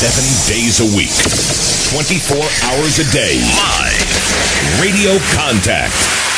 Seven days a week, 24 hours a day. Live. Radio Contact.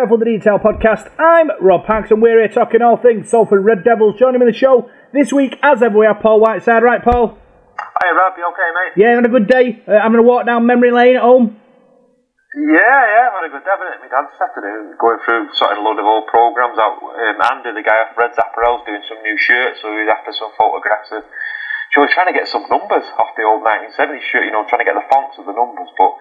Devil the Detail podcast. I'm Rob Hanks, and we're here talking all things Salford Red Devils. Joining me in the show this week, as ever, we have Paul Whiteside. Right, Paul? Hey Rob, you okay, mate? Yeah, having a good day. Uh, I'm going to walk down memory lane at home. Yeah, yeah, had a good day? My dad's Saturday going through sort of a load of old programmes out. Um, Andy, the guy off Red Zapparel's doing some new shirts, so he's after some photographs of. So we're trying to get some numbers off the old 1970s shirt, you know, trying to get the fonts of the numbers, but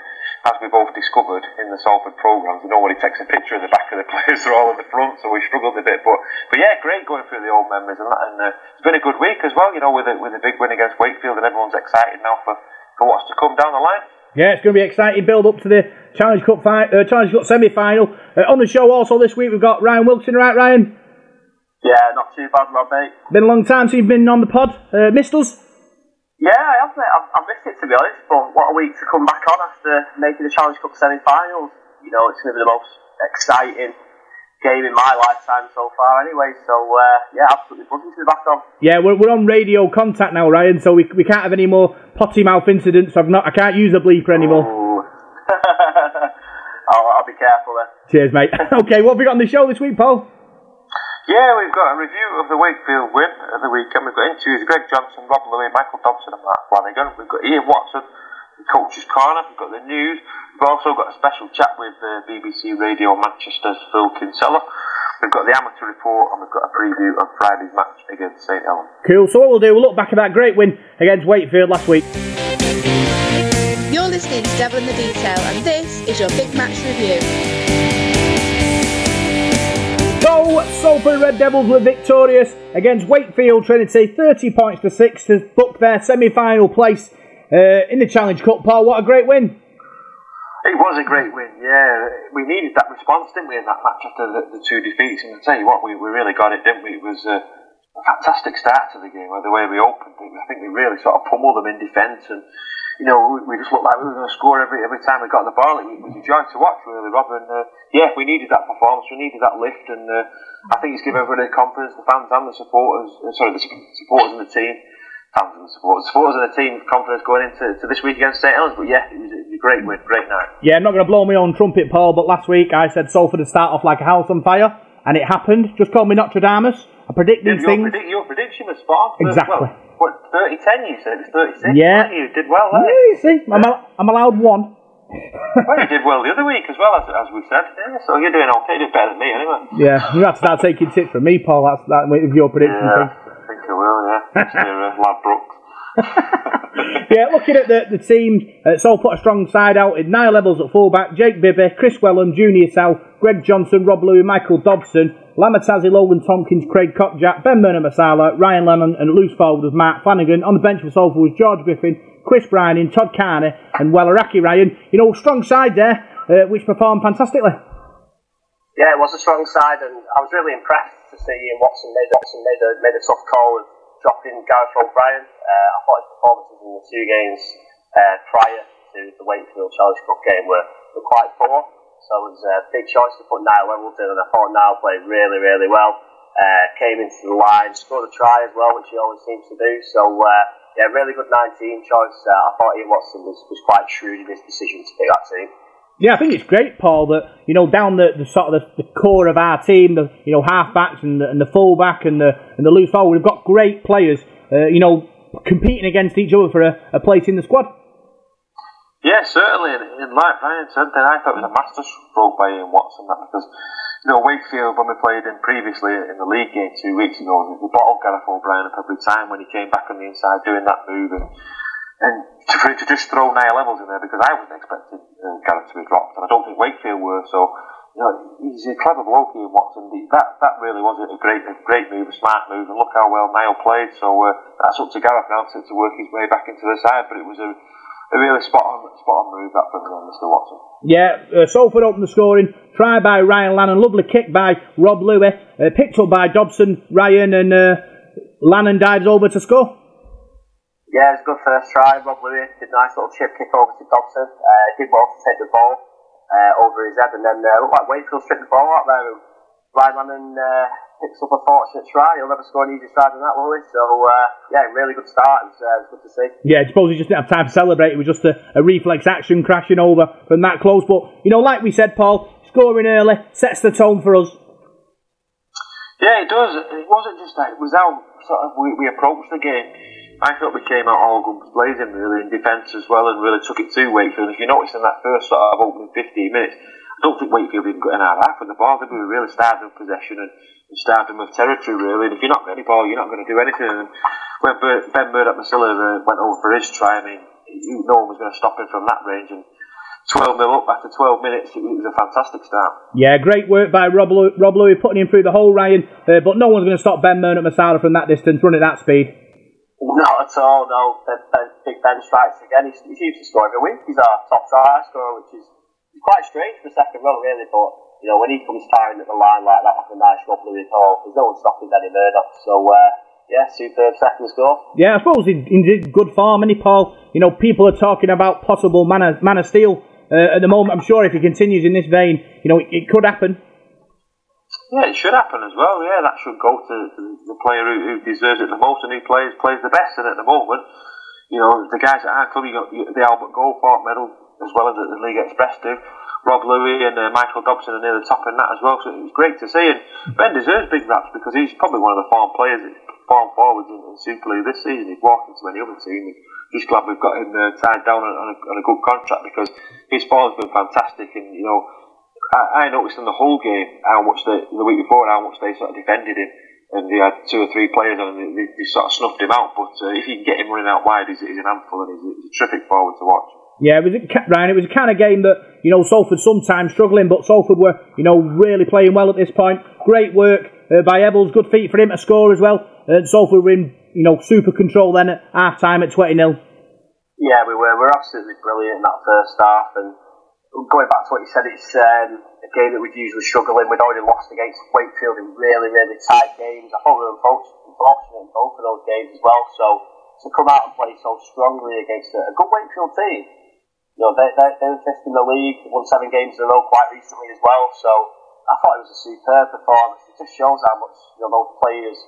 as we both discovered in the Salford programmes, nobody takes a picture of the back of the players, they're all in the front, so we struggled a bit. But but yeah, great going through the old memories, and, that, and uh, it's been a good week as well, you know, with a, with a big win against Wakefield, and everyone's excited now for, for what's to come down the line. Yeah, it's going to be exciting build up to the Challenge Cup fi- uh, Challenge Cup semi final. Uh, on the show also this week, we've got Ryan Wilson. Right, Ryan? Yeah, not too bad, Rob, mate. Been a long time since you've been on the pod. Uh, missed us? Yeah, I have, mate. I've, I've missed it, to be honest, but what a week to come back on after making the Challenge Cup semi-finals. You know, it's going to be the most exciting game in my lifetime so far anyway, so uh, yeah, absolutely buzzing to be back on. Yeah, we're, we're on radio contact now, Ryan, so we, we can't have any more potty mouth incidents. I've not, I can't use the bleeper anymore. I'll, I'll be careful then. Cheers, mate. okay, what have we got on the show this week, Paul? Yeah, we've got a review of the Wakefield win of the weekend. We've got interviews with Greg Johnson, Rob Lui, Michael Dobson and Mark Flanagan. We've got Ian Watson, the Coach's Corner. We've got the news. We've also got a special chat with uh, BBC Radio Manchester's Phil Kinsella. We've got the amateur report and we've got a preview of Friday's match against St. Helens. Cool. So what we'll do, we'll look back at that great win against Wakefield last week. You're listening to Devil in the Detail, and this is your big match review. So, Salford Red Devils were victorious against Wakefield Trinity, 30 points to 6 to book their semi final place uh, in the Challenge Cup. Paul, what a great win! It was a great win, yeah. We needed that response, didn't we, in that match after the, the two defeats? And I tell you what, we, we really got it, didn't we? It was uh, a fantastic start to the game, the way we opened it. I think we really sort of pummeled them in defence, and you know, we, we just looked like we were going to score every every time we got the ball. It was a joy to watch, really, Rob. And uh, yeah, we needed that performance, we needed that lift, and uh, I think it's given everybody the confidence, the fans and the supporters. Uh, sorry, the supporters and the team. Fans and the supporters, supporters and the team, confidence going into to this week against St Helens. But yeah, it was, it was a great win, great night. Yeah, I'm not going to blow my own trumpet, Paul, but last week I said Salford would start off like a house on fire, and it happened. Just call me Nostradamus. I predict these your, things. predict, your prediction was spot on. Exactly. Well, what, 30 10 you said? It was 36. Yeah. You did well, Yeah, you see, I'm, al- I'm allowed one. Well, you did well the other week as well, as, as we said. Yeah, so you're doing okay. You did better than me, anyway. Yeah, you have to start taking tips from me, Paul. That's that with your prediction Yeah, thing. I think I will, yeah. Mr. uh, Ladbrokes. Yeah, looking at the, the team, uh, Sol put a strong side out in Niall Evalds at fullback. Jake Bibby, Kris Welham, Junior Sa'u, Greg Johnson, Rob Lui, Michael Dobson, Lama Tasi, Logan Tomkins, Craig Kopczak, Ben Murdoch Masila, Ryan Lannon, and loose forward was Mark Flanagan. On the bench for Salford was George Griffin, Chris Bryan, Todd Carney, and Weller Hauraki Ryan. You know, strong side there, uh, which performed fantastically. Yeah, it was a strong side, and I was really impressed to see Ian Watson made Watson made a made a tough call of dropping Gareth O'Brien. Uh, I thought his performances in the two games uh, prior to the Wakefield Challenge Cup game were, were quite poor. So it was a big choice to put Niall Evalds in, and I thought Niall played really, really well. Uh, came into the line, scored a try as well, which he always seems to do. So uh, yeah, really good 19 choice. Uh, I thought Ian Watson was, was quite shrewd in his decision to pick that team. Yeah, I think it's great, Paul, that you know down the, the sort of the, the core of our team, the you know half backs and the, and the full back and the and the loose forward, we've got great players, uh, you know, competing against each other for a, a place in the squad. Yeah, certainly. And, and like Ryan said, then I thought it was a masterstroke by Ian Watson that because you know Wakefield when we played him previously in the league game two weeks ago, we bottled Gareth O'Brien up every time when he came back on the inside doing that move and. and for him to just throw Niall Evalds in there because I wasn't expecting uh, Gareth to be dropped, and I don't think Wakefield were. So you know, he's a clever bloke, Ian Watson. That that really was a great a great move, a smart move, and look how well Niall played. So uh, that's up to Gareth now to, to work his way back into the side. But it was a, a really spot on spot on move that from uh, Mr. Watson. Yeah, uh, Salford opened the scoring. Try by Ryan Lannon, lovely kick by Rob Lui, uh, picked up by Dobson, Ryan, and uh, Lannon dives over to score. Yeah, it was a good first try. Rob Lui did a nice little chip kick over to Dobson. Uh, did well to take the ball uh, over his head, and then uh, looked like Wakefield stripped the ball out there. Ryan Lannon uh, picks up a fortunate try. He'll never score an easy try than that, will he? So uh, yeah, really good start. It's, uh, it's good to see. Yeah, I suppose he just didn't have time to celebrate. It was just a, a reflex action crashing over from that close. But you know, like we said, Paul, scoring early sets the tone for us. Yeah, it does. It wasn't just that. It was how sort of we, we approached the game. I thought we came out all guns blazing, really, in defence as well, and really took it to Wakefield. If you notice in that first sort of opening 15 minutes, I don't think Wakefield even got an hour half of the ball. We were really starting possession and, and starting with territory, really. And if you're not getting the ball, you're not going to do anything. And when Ben Murdoch Masila uh, went over for his try, I mean, no one was going to stop him from that range. And 12 0 up after 12 minutes, it was a fantastic start. Yeah, great work by Rob, Lew- Rob Lui putting him through the whole Ryan, uh, but no one's going to stop Ben Murdoch Masila from that distance, running at that speed. Not at all, no. Ben, ben, Big Ben strikes again. He, he seems to score every week. He's our top try scorer, which is quite strange for a second row, really. But, you know, when he comes firing at the line like that, like a nice Rob Lui call, there's no one stopping Danny Murdoch. So, uh, yeah, superb second score. Yeah, I suppose he, he did good form, and he, Paul. You know, people are talking about possible man of, man of steel uh, at the moment. I'm sure if he continues in this vein, you know, it, it could happen. Yeah, it should happen as well. Yeah, that should go to, to the player who, who deserves it the most and who plays plays the best. And at the moment, you know, the guys at our club, you got the Albert Goldthorpe medal as well as the, the League Express do. Rob Lui and uh, Michael Dobson are near the top in that as well. So it's great to see. And Ben deserves big raps because he's probably one of the form players, form forwards in, Super League this season. He's walked into any other team. Just glad we've got him uh, tied down on, on, a, on a good contract because his form's been fantastic. And you know, I, I noticed in the whole game how much they, the week before how much they sort of defended him. And they had two or three players on, and they, they sort of snuffed him out. But uh, if you can get him running out wide, he's, he's an handful, and he's, he's a terrific forward to watch. Yeah, it was a, Ryan. It was a kind of game that you know Salford sometimes struggling, but Salford were you know really playing well at this point. Great work uh, by Evalds, good feet for him to score as well. And Salford were in you know super control then at half time at twenty 0 Yeah, we were. We were absolutely brilliant in that first half, and going back to what you said, it's um, a game that we'd usually struggle in. We'd already lost against Wakefield in really, really tight games. I thought we were unfortunate in both of those games as well. So to come out and play so strongly against a good Wakefield team, you know, they, they, they were fifth in the league, won seven games in a row quite recently as well. So I thought it was a superb performance. It just shows how much you know those players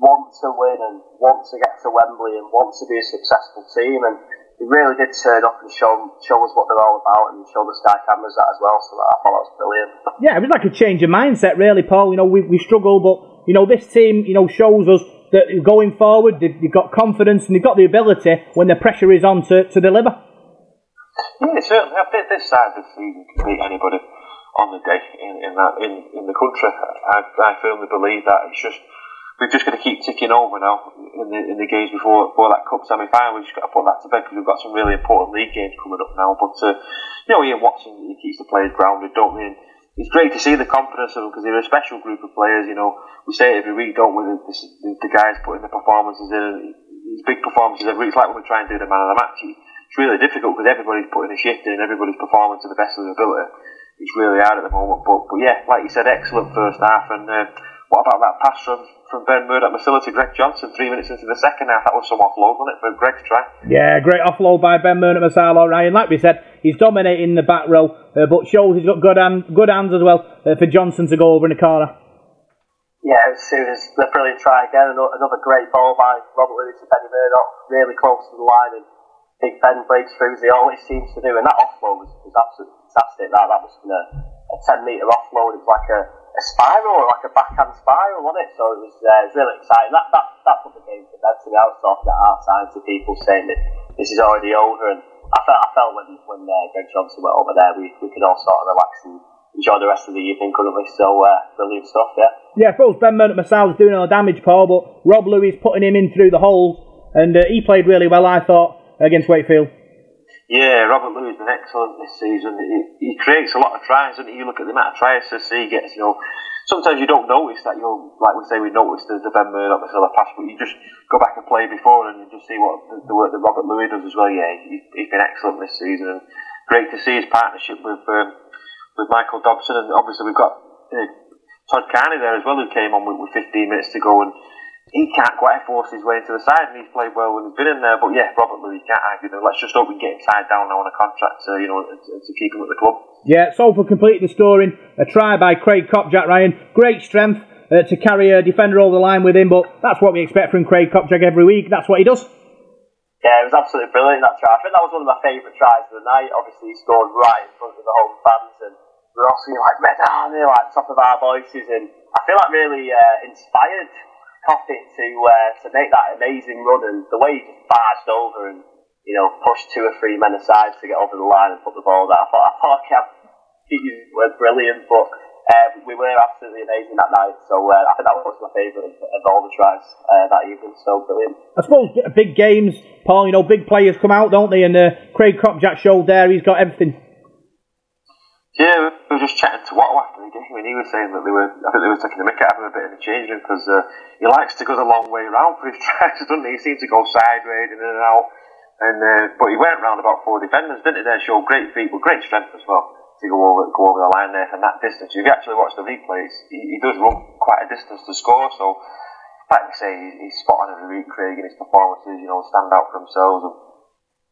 want to win and want to get to Wembley and want to be a successful team. And they really did turn up and show show us what they're all about and show the Sky cameras that as well. So I thought that was brilliant. Yeah, it was like a change of mindset, really, Paul. You know, we, we struggle, but you know, this team, you know, shows us that going forward, they've, got confidence and they've got the ability when the pressure is on to, to deliver. Yeah, certainly. I think this side of the season can beat anybody on the day in, in that in, in the country. I, I firmly believe that it's just we've just got to keep ticking over now in the in the games before before that cup semi final. We've just got to put that to bed because we've got some really important league games coming up now. But uh, you know, Ian Watson he keeps the players grounded, don't we? And it's great to see the confidence of them because they're a special group of players. You know, we say it every week, don't we? The, the, the guys putting the performances in, these big performances every. It's like when we try and do the man of the match. It's really difficult because everybody's putting a shift in and everybody's performing to the best of their ability. It's really hard at the moment. But but yeah, like you said, excellent first half. And uh, what about that pass from from Ben Murdoch Masila to Greg Johnson three minutes into the second half? That was some offload, wasn't it, for Greg's try? Yeah, great offload by Ben Murdoch Masila, Ryan. Like we said, he's dominating the back row, uh, but shows he's got good, hand, good hands as well uh, for Johnson to go over in the corner. Yeah, as soon as the brilliant try again, another great ball by Robert Lui and Benny Murdoch, really close to the line, and Big Ben breaks through as he always seems to do, and that offload was, was absolutely fantastic. That that was a, a 10 metre offload, it was like a, a spiral, like a backhand spiral, wasn't it? So it was, uh, it was really exciting. That, that, that put the game to bed to me. I was talking at half time to people saying that this is already over, and I felt, I felt when, when uh, Greg Johnson went over there, we, we could all sort of relax and enjoy the rest of the evening, couldn't we? So, uh, brilliant stuff, yeah. Yeah, I suppose Ben Murdoch Masila's doing all the damage, Paul, but Rob Lui putting him in through the holes, and uh, he played really well, I thought. Against Wakefield. Yeah, Robert has been excellent this season. He, he creates a lot of tries, and you look at the amount of assists he gets. You know, sometimes you don't notice that. You know, like we say, we noticed the, the Ben Murdoch, the Silla pass, but you just go back and play before and you just see what the, the work that Robert Lui does as well. Yeah, he, he's been excellent this season, and great to see his partnership with um, with Michael Dobson, and obviously we've got uh, Todd Carney there as well, who came on with, with 15 minutes to go, and he can't quite force his way into the side, and he's played well when he's been in there. But yeah, Robert Lui can't argue. Them. Let's just hope we can get him tied down now on a contract, to, you know, to, keep him at the club. Yeah, Salford completed the scoring. A try by Craig Kopczak Ryan. Great strength uh, to carry a defender over the line with him, but that's what we expect from Craig Kopczak every week. That's what he does. Yeah, it was absolutely brilliant that try. I think that was one of my favourite tries of the night. Obviously, he scored right in front of the home fans, and we were all singing like "Red Army" like top of our voices, and I feel like really uh, inspired Coffey to uh, to make that amazing run, and the way he just barged over and you know pushed two or three men aside to get over the line and put the ball there. I thought I thought Kev were brilliant, but. Uh, we were absolutely amazing that night, so uh, I think that was my favourite of, all the tries uh, that evening. So brilliant. I suppose big games, Paul. You know, big players come out, don't they? And uh, Craig Kopczak showed there he's got everything. Yeah, we were just chatting to Watto after the game, and he was saying that they were, I think they were taking the mick out of him a bit in the change room because uh, he likes to go the long way around for his tries, doesn't he? He seems to go sideways in and out, and uh, but he went round about four defenders, didn't he? There, showed great feet, but great strength as well to go over go over the line there from that distance. If you actually watch the replays, he, he does run quite a distance to score. So, like we say, he's, he's spot on every week, Craig, in his performances. You know, stand out for himself. And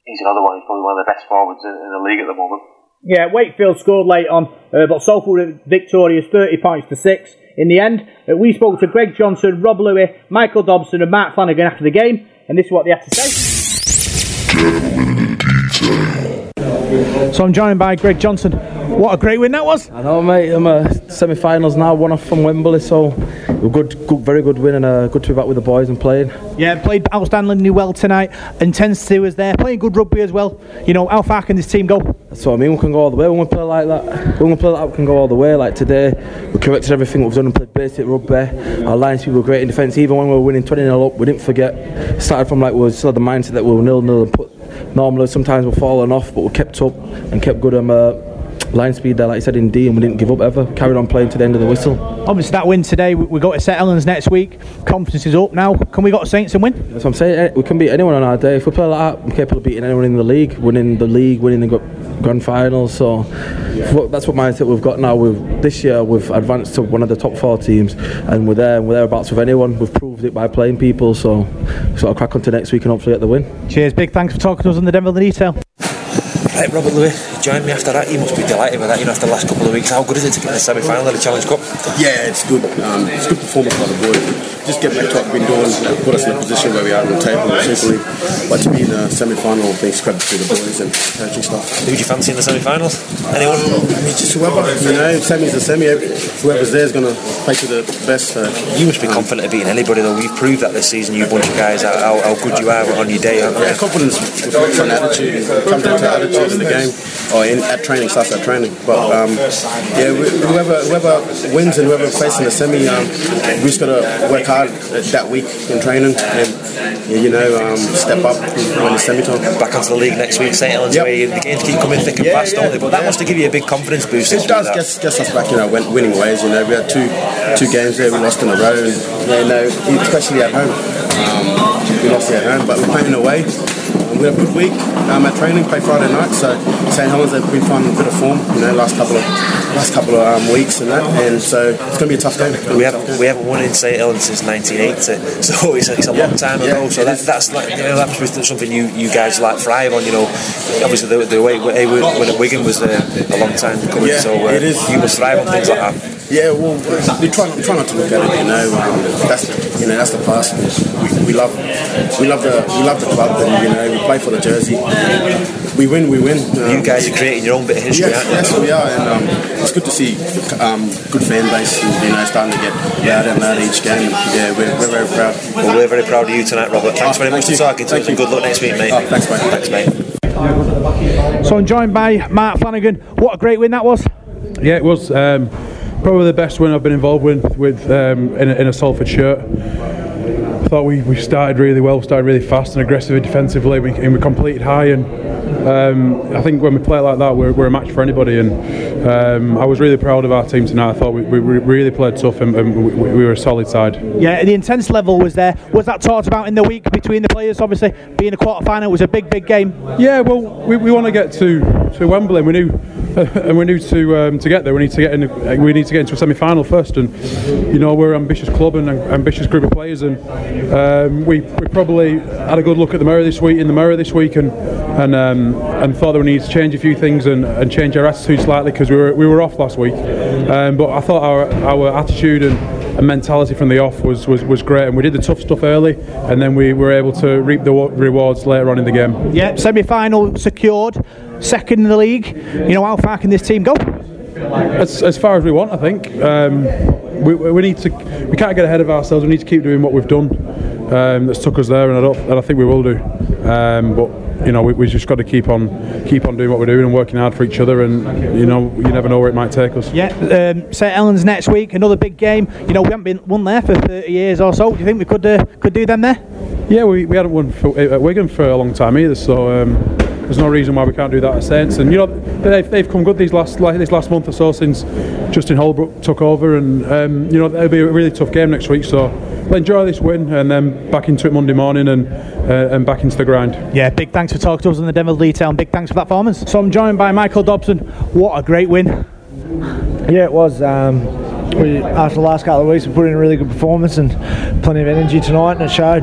he's another one. He's probably one of the best forwards in, in the league at the moment. Yeah, Wakefield scored late on, uh, but Salford were victorious 30 points to 6 in the end. Uh, we spoke to Greg Johnson, Rob Lui, Michael Dobson, and Mark Flanagan after the game, and this is what they had to say. So I'm joined by Greg Johnson. What a great win that was! I know, mate. I'm a semi-finals now, one off from Wembley, so a good, good, very good win, and uh, good to be back with the boys and playing. Yeah, played outstandingly well tonight. Intensity was there, playing good rugby as well. You know, how far can this team go? That's what I mean. We can go all the way when we play like that. When we play like that, we can go all the way. Like today, we corrected everything we've done and played basic rugby. Our lines people were great in defence. Even when we were winning 20 0 up, we didn't forget. Started from like we still had the mindset that we were nil nil and put. Normally, sometimes we're falling off, but we kept up and kept good um, uh, line speed there, like I said in D, and we didn't give up ever. Carried on playing to the end of the whistle. Obviously, that win today, we, we go to St Helens next week. Confidence is up now. Can we go to Saints and win? That's what I'm saying. eh, We can beat anyone on our day. If we play like that, we're capable of beating anyone in the league, winning the league, winning the grand finals. So what- that's what mindset we've got now. We've this year we've advanced to one of the top four teams, and we're there. and We're thereabouts with anyone. We've proved it by playing people. So sort of crack on to next week and hopefully get the win. Cheers, big thanks for talking to us on the Denver in the detail. Right, Robert Lui, join me after that. You must be delighted with that. You know, after the last couple of weeks, how good is it to get in the semi-final of the Challenge Cup? Yeah, it's good. Um, it's good performance by the boys. Just get back to what we've been doing, put us in a position where we are on the table, simply. But to be in the semi-final, thanks credit to the boys and coaching staff. Who do you fancy in the semi-finals? Anyone? Just whoever, you know, semi's a semi. Whoever's there is going to play to the best. Uh, You must be confident of beating anybody, though. We've proved that this season, you bunch of guys, how, how good you are on your day. aren't you? yeah, confidence reflects on attitude. It comes down to attitude in the game or in, at training, starts at training. But um, yeah, whoever whoever wins and whoever plays in the semi, um, we just got to work hard that week in training and you know um, step up when it's semi time. Back onto the league next week, St Helens, Yep. where the games keep coming thick and Yeah, fast, don't they? But that yeah. must have given you a big confidence boost. It does that. gets, gets us back, you know, winning ways. You know, we had two two games there we lost in a row, and you know, especially at home. Um, we lost at home, but we're playing away. We had a good week um, at training. Play Friday night, so St Helens have been finding a bit of form. You know, last couple of last couple of um, weeks and that, and so it's going to be a tough game. We a haven't game. we haven't won in St Helens since 1980, so it's a, it's a long time yeah, ago. So that, that's like you know, that must be something you, you guys like thrive on. You know, obviously the, the way when at Wigan was uh, a long time coming. Yeah, so uh, it is. you must thrive on things like that. Yeah, well, we try, we try not to look at it. You know, um, that's you know that's the past. We, we love we love the we love the club, and you know we play for the jersey. We win, we win. Um, You guys are creating your own bit of history, Yes, aren't you? yes, we are, and um, it's good to see um, good fan base. You know, starting to get louder and louder each game. Yeah, we're, we're very proud. Well, we're very proud of you tonight, Robert. Thanks Oh, very much thank for you. talking to Thank us, and good luck next week, mate. Oh, thanks, mate. Thanks, mate. So I'm joined by Mark Flanagan. What a great win that was. Yeah, it was um, probably the best win I've been involved with with um, in, a, in a Salford shirt. I thought we, we started really well, started really fast and aggressively defensively, we, and we completed high. And um, I think when we play like that, we're, we're a match for anybody. And um, I was really proud of our team tonight. I thought we, we really played tough and, and we, we, were a solid side. Yeah, the intense level was there. Was that talked about in the week between the players? Obviously, being a quarter final was a big, big game. Yeah, well, we, we want to get to, to Wembley. We knew and we need to um, to get there. We need to get in. We need to get into a semi-final first, and you know we're an ambitious club and an ambitious group of players, and um, we we probably had a good look at the mirror this week in the mirror this week, and and um, and thought that we need to change a few things and, and change our attitude slightly because we were we were off last week, um, but I thought our our attitude and and mentality from the off was, was, was great. And we did the tough stuff early, and then we were able to reap the rewards later on in the game. Yeah, semi final secured, second in the league. You know, how far can this team go? As, as far as we want, I think. Um, we, we need to. We can't get ahead of ourselves. We need to keep doing what we've done. Um, that's took us there, and I, don't, and I think we will do. Um, but you know, we, we just got to keep on keep on doing what we're doing and working hard for each other. And you know, you never know where it might take us. Yeah, um, St Helens next week, another big game. You know, we haven't been won there for 30 years or so. Do you think we could uh, could do them there? Yeah, we, we hadn't won for, at Wigan for a long time either. So. Um, there's no reason why we can't do that at Saints. And you know they've, they've come good these last like this last month or so since Justin Holbrook took over, and um, you know it'll be a really tough game next week. So we'll enjoy this win and then back into it Monday morning and uh, and back into the grind. Yeah, big thanks for talking to us in the Devil Detail and big thanks for that performance. So I'm joined by Michael Dobson. What a great win. Yeah, it was. Um, we, after the last couple of weeks, we put in a really good performance and plenty of energy tonight, and it showed.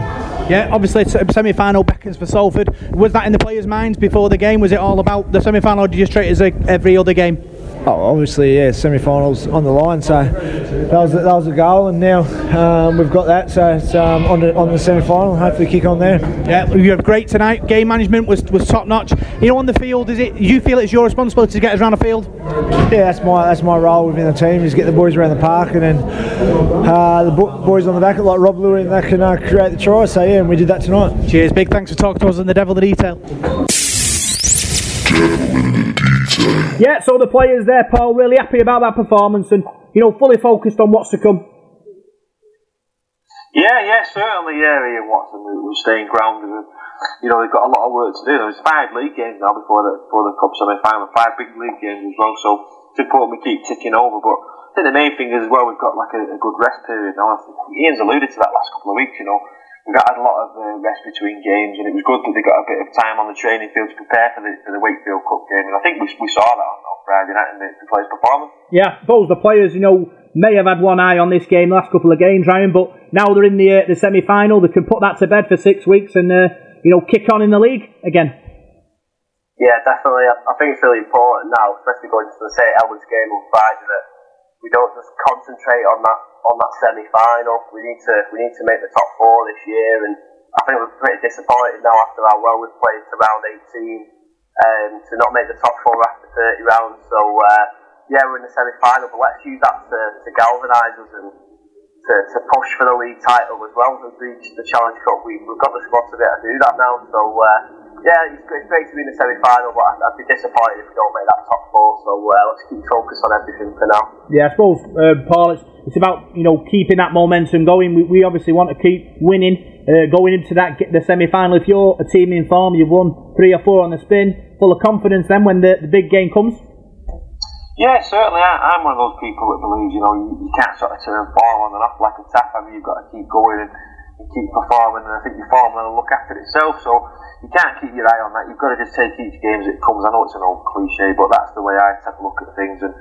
Yeah, obviously semi final beckons for Salford. Was that in the players' minds before the game? Was it all about the semi final or did you just treat it as a, every other game? Oh, obviously, yeah, semi-finals on the line, so that was that was a goal, and now um, we've got that, so it's um, on the on the semi-final. Hopefully, kick on there. Yeah, you have great tonight. Game management was, was top notch. You know, on the field, is it you feel it's your responsibility to get us around the field? Yeah, that's my that's my role within the team is get the boys around the park, and then uh, the boys on the back like Rob Lui that can uh, create the try. So yeah, and we did that tonight. Cheers, big thanks for talking to us on the Devil the Detail. Yeah, so the players there, Paul, really happy about that performance and, you know, fully focused on what's to come. Yeah, yeah, certainly, yeah, Ian Watson, we're staying grounded. You know, they've got a lot of work to do. There's five league games now before the, before the Cup semi-final, five big league games as well, so it's important we keep ticking over. But I think the main thing is well, we've got like a, a good rest period now. Ian's alluded to that last couple of weeks, you know we got had a lot of uh, rest between games, and it was good that they got a bit of time on the training field to prepare for the, for the Wakefield Cup game. And I think we, we saw that on, on Friday night in the, the players' performance. Yeah, I suppose the players, you know, may have had one eye on this game the last couple of games, Ryan, but now they're in the uh, the semi final. They can put that to bed for six weeks and uh, you know kick on in the league again. Yeah, definitely. I, I think it's really important now, especially going to the St Helens game on Friday, that we don't just concentrate on that on that semi final. We need to we need to make the top four this year, and I think we're pretty disappointed now after how well we've played to round 18 um, to not make the top four after 30 rounds. So uh, yeah, we're in the semi final, but let's use that to, to galvanise us and to, to push for the league title as well. As the, the Challenge Cup, we, we've got the squad to be able to do that now. So. Uh, yeah, it's great, great to be in the semi-final, but I'd, be disappointed if we don't make that top four. So uh, let's keep focused on everything for now. Yeah, I suppose, uh, Paul, it's, it's about you know keeping that momentum going. We, we obviously want to keep winning, uh, going into that the semi-final. If you're a team in form, you've won three or four on the spin, full of confidence. Then when the, the big game comes. Yeah, certainly. I, am one of those people that believes you know you, you can't sort of turn form on and off like a tap. I mean, you've got to keep going and, keep performing, and I think your form will look after itself. So you can't keep your eye on that. You've got to just take each game as it comes. I know it's an old cliche, but that's the way I take to look at things. And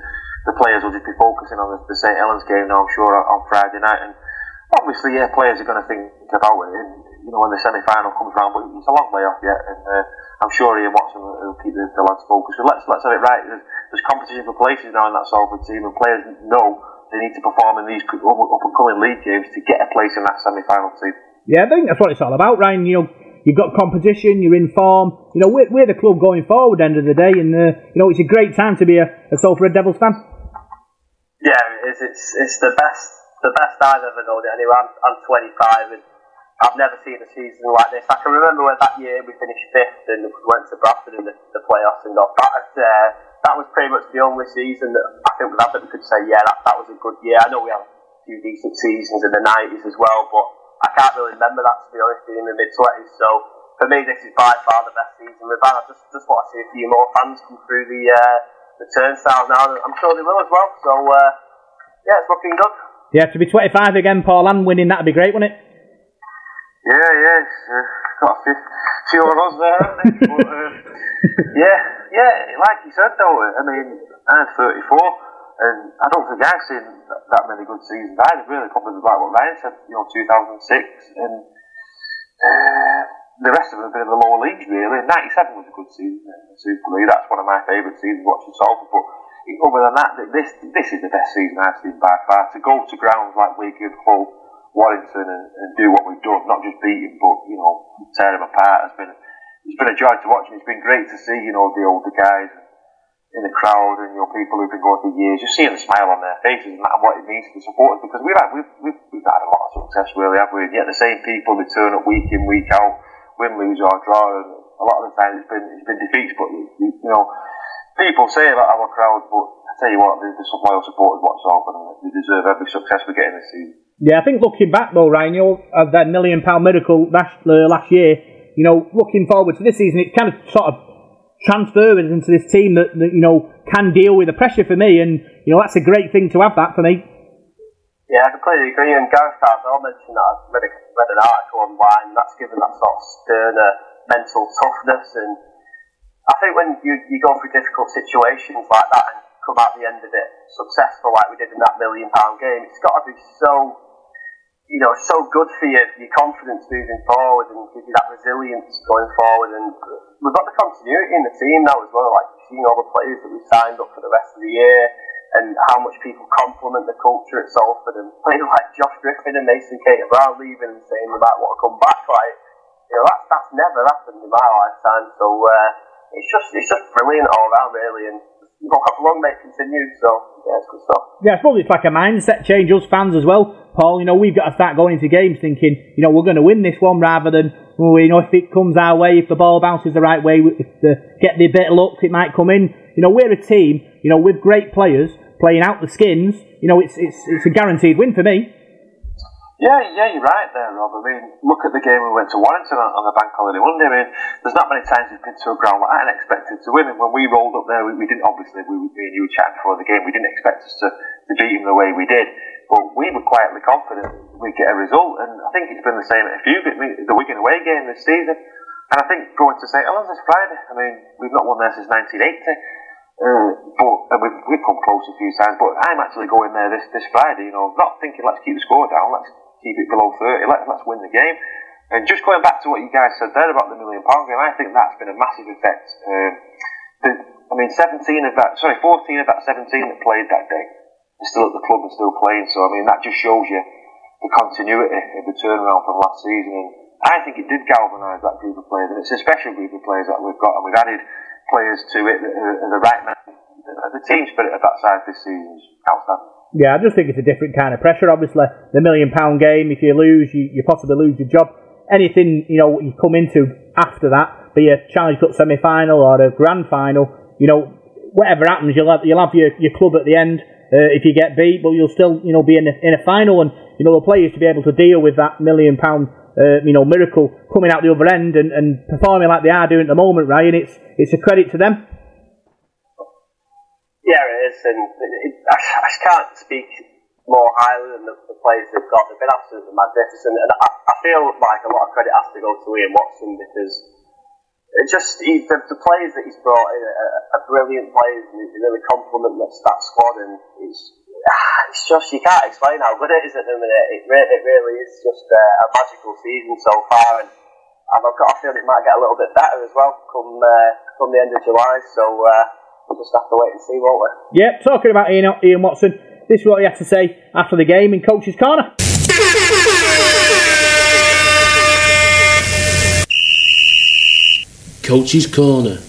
the players will just be focusing on the, the St Helens game now, I'm sure, on Friday night. And obviously, yeah, players are going to think about it. And, you know, when the semi final comes around, but it's a long way off yet. And uh, I'm sure Ian Watson will keep the, the lads focused. So let's, let's have it right. There's, there's competition for places now and in that Salford team, and players know they need to perform in these up and coming league games to get a place in that semi final team. Yeah, I think that's what it's all about, Ryan. You know, You've got competition. You're in form. You know, we're, we're the club going forward. End of the day, and uh, you know, it's a great time to be a, a Salford Devils fan. Yeah, it is. It's it's the best the best I've ever known it. Anyway, I'm, I'm 25 and I've never seen a season like this. I can remember when that year we finished fifth and we went to Bradford in the, the playoffs and got that. Uh, that was pretty much the only season that I think that we could say, yeah, that, that was a good year. I know we had a few decent seasons in the 90s as well, but I can't really remember that to be honest, being in the mid twenties. So for me, this is by far the best season we've had. I just just want to see a few more fans come through the uh, the turnstiles now. I'm sure they will as well. So uh, yeah, it's looking good. Yeah, to be 25 again, Paul, and winning that'd be great, wouldn't it? Yeah, yeah, it's uh, got a few, few of us there, haven't they? but, uh, yeah, yeah, like you said though, I mean, I'm 34, and I don't think I've seen that, that many good seasons either, really, probably like what Ryan said, you know, 2006, and uh, the rest of them have been in the lower leagues, really. 97 was a good season in the Super League, that's one of my favourite seasons watching Salford, but other than that, this this is the best season I've seen by far. To go to grounds like Wigan, Hull, Warrington, and, and do what we've done, not just beat them, but you know tear them apart, has been it's been a joy to watch, and it's been great to see you know the older guys in the crowd and you know people who've been going for years, just seeing the smile on their faces that, and what it means to the supporters because we've had we've, we've, we've had a lot of success really, have we? And yet the same people they turn up week in week out, win, lose or draw, and a lot of the time it's been it's been defeats, but you know people say about our crowd, but I tell you what, there's some loyal supporters watch Salford and they deserve every success we're getting this season. Yeah, I think looking back though, Ryan, you know, of that million pound miracle last, uh, last year, you know, looking forward to this season, it kind of sort of transfers into this team that, that, you know, can deal with the pressure for me, and, you know, that's a great thing to have that for me. Yeah, I completely agree. And Gareth I'll mention that I've read, read an article online that's given that sort of sterner mental toughness and I think when you, you go through difficult situations like that and come out the end of it successful like we did in that million pound game, it's got to be so, you know, so good for you, your confidence moving forward and give you that resilience going forward. And we've got the continuity in the team now as well, like seen all the players that we've signed up for the rest of the year and how much people compliment the culture at Salford and players like Josh Griffin and Mason Caton-Brown leaving and saying they might want to come back. Like, you know, that's, that's never happened in my lifetime. So, uh, it's just it's just brilliant all around really, and long may continue. So yeah, it's good stuff. Yeah, I suppose it's like a mindset change. Us fans as well, Paul. You know, we've got to start going into games thinking, you know, we're going to win this one rather than, well, you know, if it comes our way, if the ball bounces the right way, if the get the bit luck, it might come in. You know, we're a team, you know, with great players playing out the skins. You know, it's it's it's a guaranteed win for me. Yeah, yeah, you're right there, Rob. I mean, look at the game we went to Warrington on, on the bank holiday Monday. I mean, there's not many times we've been to a ground like that and expected to win. And when we rolled up there, we, we didn't obviously. We, me and you were chatting before the game. We didn't expect us to, to beat them the way we did, but we were quietly confident we'd get a result. And I think it's been the same at a few the Wigan away game this season. And I think going to St Helens this Friday. I mean, we've not won there since 1980. Uh, but we've, we've come close a few times. But I'm actually going there this this Friday. You know, not thinking let's keep the score down. Let's keep it below 30. Let, let's win the game. And just going back to what you guys said there about the million pound game, I think that's been a massive effect. Um, the, I mean, 17 of that, sorry, 14 of that 17 that played that day are still at the club and still playing. So, I mean, that just shows you the continuity of the turnaround from last season. And I think it did galvanise that group of players. And it's a special group of players that we've got. And we've added players to it that are the right man. The team spirit of that side this season is outstanding. Yeah, I just think it's a different kind of pressure. Obviously, the million pound game, if you lose, you, you possibly lose your job. Anything, you know, you come into after that, be a Challenge Cup semi final or a grand final, you know, whatever happens, you'll have, you'll have your, your club at the end uh, if you get beat, but you'll still, you know, be in a, in a final. And, you know, the players to be able to deal with that million pound, uh, you know, miracle coming out the other end and, and performing like they are doing at the moment, Ryan, it's, it's a credit to them. Yeah, it is, and it, I, can't speak more highly than the, the players they've got. They've been absolutely magnificent, and I, I feel like a lot of credit has to go to Ian Watson because just he, the, the players that he's brought in are, are brilliant players, and they really complement that, that squad. And it's it's just you can't explain how good it is at the minute. It, re- it really is just a, a magical season so far, and I've got a feeling it might get a little bit better as well come uh, come the end of July. So. Uh, we'll just have to wait and see, won't we? Yep. talking about Ian, Ian Watson, this is what he had to say after the game in Coach's Corner. Coach's Corner.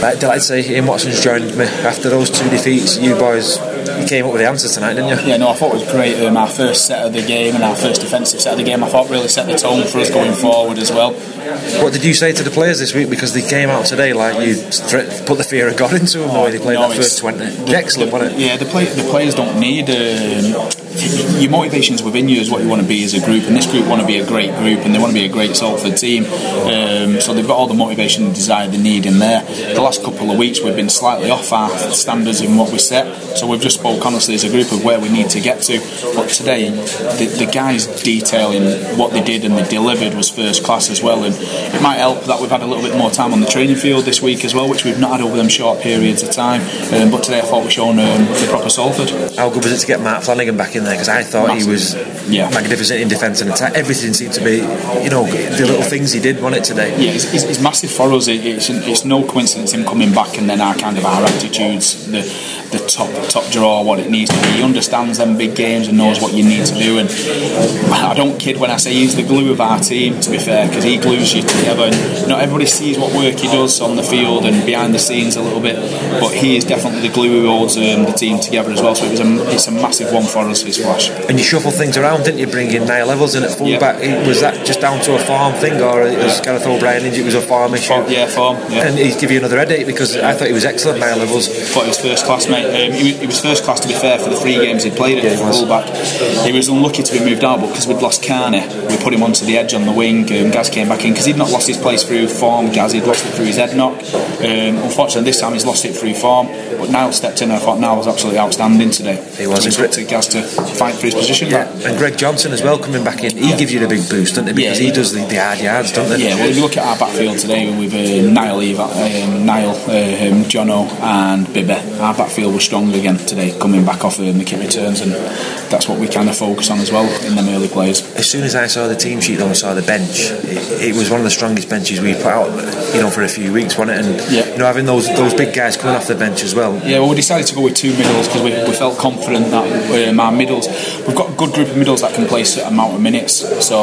Right, delighted to say Ian Watson's joined me after those two defeats. You boys you came up with the answers tonight, didn't you? Yeah, no, I thought it was great. Um, our first set of the game and our first defensive set of the game, I thought really set the tone for us going forward as well. What did you say to the players this week? Because they came out today like you put the fear of God into them the way they played no, that first it's- 20. Excellent, wasn't it? Yeah, the, play, the players don't need. Um, your motivations within you is what you want to be as a group, and this group want to be a great group, and they want to be a great Salford team. Um, so they've got all the motivation and desire they need in there. The last couple of weeks we've been slightly off our standards in what we set, so we've just spoke honestly as a group of where we need to get to. But today, the, the guys detailing what they did and they delivered was first class as well, and it might help that we've had a little bit more time on the training field this week as well, which we've not had over them short periods of time. Um, but today I thought we've shown um, the proper Salford. How good was it to get Matt Flanagan back in there? Because I thought he was magnificent in defence and attack. Everything seemed to be, you know, the little things he did, wasn't it, today? Yeah, it's, it's, it's massive for us. It, it's, it's no coincidence him coming back and then our kind of our attitudes, the the top top draw, what it needs to be. He understands them big games and knows what you need to do. And I don't kid when I say he's the glue of our team. To be fair, because he glues you together. And not everybody sees what work he does on the field and behind the scenes a little bit, but he is definitely the glue who holds um, the team together as well. So it was a, it's a massive one for us. His flash. And you shuffle things around, didn't you? Bring in Niall Evalds in at fullback. Was that just down to a farm thing, or was Gareth O'Brien injured? It was a farm issue. yeah, farm. Yeah. And he's give you another headache because I thought he was excellent, Niall Evalds. thought he was first class, mate. Um, he, was, he was first class, to be fair, for the three games he'd played at fullback. He was unlucky to be moved out, but because we'd lost Carney, we put him onto the edge on the wing. Um, Gaz came back in because he'd not lost his place through form. Gaz, he'd lost it through his head knock. Um, unfortunately, this time he's lost it through form. But Niall stepped in, and I thought Niall was absolutely outstanding today. He was. It's up to Gaz to fight for his position. Yeah, and Greg Johnson as well coming back in. He gives you the big boost, doesn't he? Because he does the, the hard yards, doesn't he? Yeah, well, if you look at our backfield today, with uh, Niall, Eva, um, Niall, uh, um, Jono, and Bibby, our backfield was strong again today, coming back off um, the kick returns, and that's what we kind of focus on as well in them early players. As soon as I saw the team sheet and saw the bench, it, it was one of the strongest benches we've put out, you know, for a few weeks, wasn't it? And Yeah. you know, having those those big guys coming off the bench as well. Yeah, well, we decided to go with two middles because we, we felt confident that um, our middles, we've got a good group of middles that can play a certain amount of minutes. So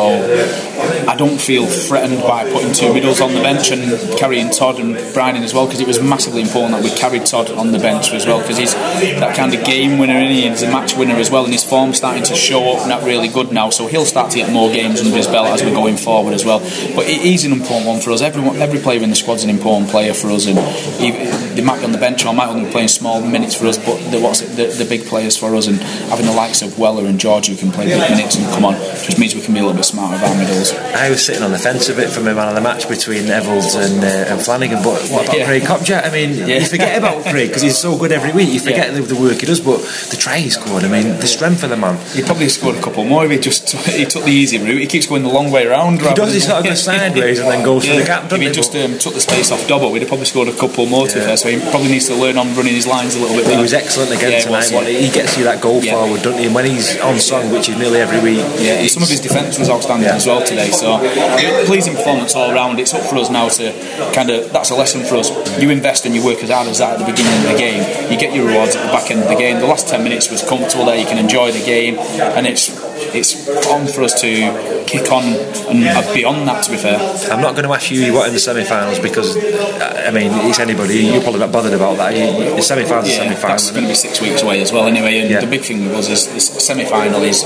I don't feel threatened by putting two middles on the bench and carrying Todd and Brian in as well because it was massively important that we carried Todd on the bench as well because he's that kind of game winner and he's a match winner as well and his form's starting to show up not really good now so he'll start to get more games under his belt as we're going forward as well but he- he's an important one for us everyone every player in the squad's an important player for us and he, they might be on the bench or might only be playing small minutes for us but the, what's it, the, the big players for us and having the likes of Weller and George who can play big minutes and come on just means we can be a little bit smarter with our middles I was sitting on the fence a bit for my man of the match between Evans and, uh, and Flanagan, but what about Yeah. Craig Kopczak? I mean, Yeah. you forget about Craig because he's so good every week. You forget the, the work he does, but the try he scored, I mean, the strength of the man. he probably scored a couple more if he just he took the easy route he keeps going the long way around He does, he sort of goes sideways and then goes for the gap, if he he? just um, took the space off Dobbo we'd have probably scored a couple more to be fair so he probably needs to learn on running his lines a little bit He better. was excellent again Yeah, he tonight. was, yeah. He gets you that goal Yeah. forward, doesn't he? And when he's on song, which is nearly every week, Yeah, some of his defence was outstanding as well today. So pleasing performance all round. It's up for us now to kind of that's a lesson for us. You invest and you work as hard as that at the beginning of the game. You get your rewards at the back end of the game. The last ten minutes was comfortable there. You can enjoy the game, and it's it's on for us to kick on and beyond that. To be fair, I'm not going to ask you what in the semi-finals because uh, I mean it's anybody. You're probably not bothered about that. The semi-finals, yeah, semi-final. that's going to be six weeks away as well. Anyway, and Yeah. the big thing was is this semi-final is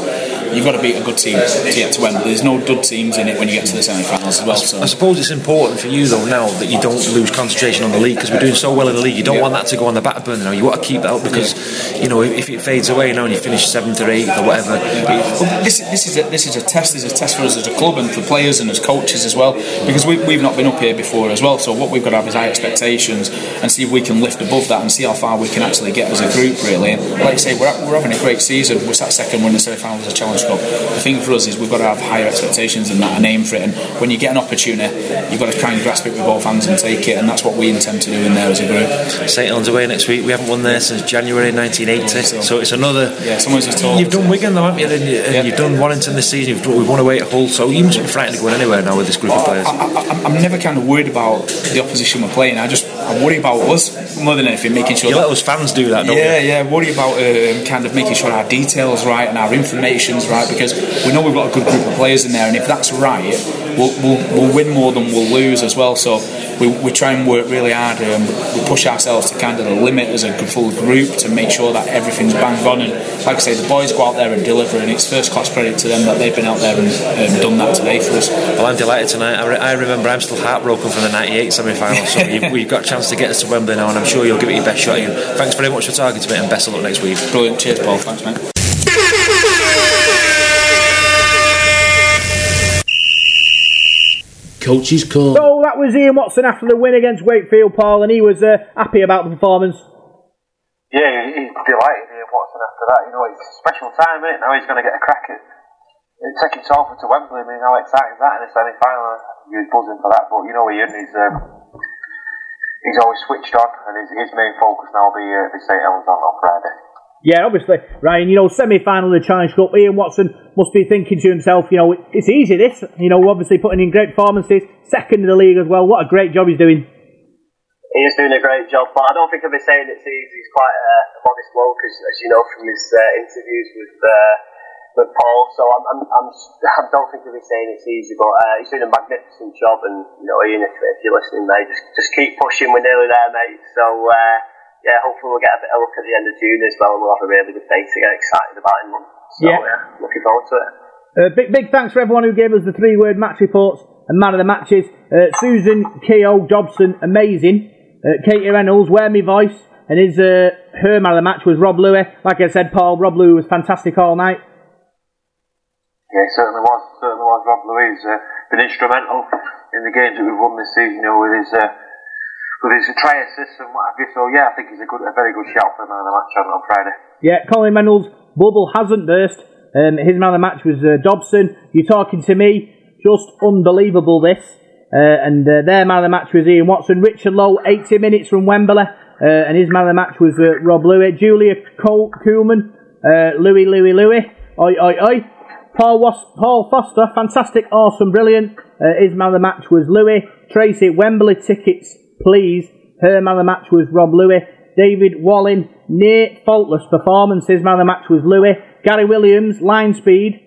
you've got to beat a good team to get to Wembley. There's no good teams in it when you get to the semi-finals as well. So I suppose it's important for you though now that you don't lose concentration on the league because we're doing so well in the league. You don't want that to go on the back burner now. You want to keep that up because you know if, it fades away now and you finish seventh or eighth or whatever. Well, this, this is a, this is a test. This is a test for us as a club and for players and as coaches as well, because we, we've not been up here before as well. So what we've got to have is high expectations and see if we can lift above that and see how far we can actually get as a group. Really, and like I say, we're, we're having a great season. We're sat second, in the semi-final as a Challenge Cup. The thing for us is we've got to have higher expectations than that and aim for it. And when you get an opportunity, you've got to try and grasp it with both hands and take it. And that's what we intend to do in there as a group. St Helens away next week. We haven't won there since January 1980, so it's another. Yeah, someone's just told. You've done Wigan though, haven't you? And you- and you've done Warrington this season. You've done, we've won away at Hull, so you must be frightened of going anywhere now with this group of players. I, I, I'm never kind of worried about the opposition we're playing. I just I worry about us more than anything, making sure. You let us fans do that, don't yeah, you? yeah. Worry about um, kind of making sure our details right and our information's right because we know we've got a good group of players in there, and if that's right, we'll, we'll, we'll win more than we'll lose as well. So we, we try and work really hard. Um, we push ourselves to kind of the limit as a full group to make sure that everything's bang on. And like I say, the boys go out there and deliver, and it's first class credit to them that they've been out there and um, done that today for us. Well, I'm delighted tonight. I, re- I remember I'm still heartbroken from the '98 semi-final. So you've, we've got a chance to get us to Wembley now, and I'm sure you'll give it your best shot. Again. Thanks very much for talking to me, and best of luck next week. Brilliant. Cheers, Paul. Thanks, mate. Coach's call. So that was Ian Watson after the win against Wakefield, Paul, and he was uh, happy about the performance. Yeah, he's delighted Ian Watson after that. You know, it's a special time, isn't it? Now he's going to get a crack at at taking Salford to Wembley. I mean, how exciting is that in a semi final? He was buzzing for that, but you know, Ian, he's, um, he's always switched on, and his, his main focus now will be, uh, be St Helens on, on Friday. Yeah, obviously, Ryan. You know, semi-final of the Challenge Cup. Ian Watson must be thinking to himself, you know, it's easy. This, you know, obviously putting in great performances, second in the league as well. What a great job he's doing. He is doing a great job, but I don't think I'll be saying it's easy. He's quite a, a modest bloke, as, as you know from his uh, interviews with uh, with Paul. So I'm, I'm, I'm, I don't think he'll be saying it's easy, but uh, he's doing a magnificent job. And you know, Ian, if, if you're listening, mate, just just keep pushing. We're nearly there, mate. So. Uh, yeah, hopefully we'll get a bit of look at the end of June as well, and we'll have a really good day to get excited about in month. So Yeah. yeah, looking forward to it. Uh, big, big thanks for everyone who gave us the three-word match reports and man of the matches. Uh, Susan, K.O. Dobson, amazing. Uh, Katie Reynolds, Wear Me Voice, and his uh, her man of the match was Rob Lui. Like I said, Paul, Rob Lui was fantastic all night. Yeah, it certainly was. Certainly was. Rob Lui uh, been instrumental in the games that we've won this season. You know, with his uh, with his try assists and what have you. So yeah, I think he's a good, a very good shout for man of the match on, on Friday. Yeah, Colin Reynolds, bubble hasn't burst. Um, his man of the match was uh, Dobson. You're talking to me, just unbelievable this. Uh, and uh, their man of the match was Ian Watson. Richard Lowe, 80 minutes from Wembley. Uh, and his man of the match was uh, Rob Lui. Julia Col- Koolman, uh, Lui, Lui, Lui. Oi, oi, oi. Paul, Was- Paul Foster, fantastic, awesome, brilliant. Uh, his man of the match was Lui. Tracy, Wembley tickets, please. Her man of the match was Rob Lui. David Wallin, near faultless performance. His man of the match was Lui. Gary Williams, line speed,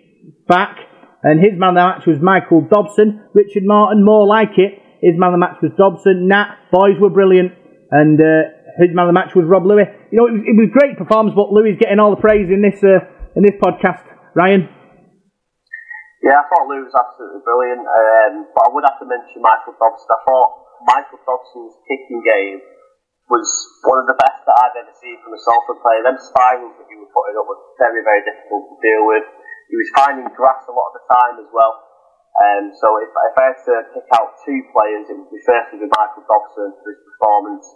back. And his man of the match was Michael Dobson. Richard Martin, more like it. His man of the match was Dobson. Nat, boys were brilliant. And uh, his man of the match was Rob Lui. You know, it was, it was great performance, but Lui getting all the praise in this uh, in this podcast. Ryan? Yeah, I thought Lou was absolutely brilliant, um, but I would have to mention Michael Dobson. I thought Michael Dobson's kicking game was one of the best that I've ever seen from a Salford player. Them spirals that he was putting up were very, very difficult to deal with. He was finding grass a lot of the time as well. Um, so if, if I had to pick out two players, it would be firstly Michael Dobson for his performance,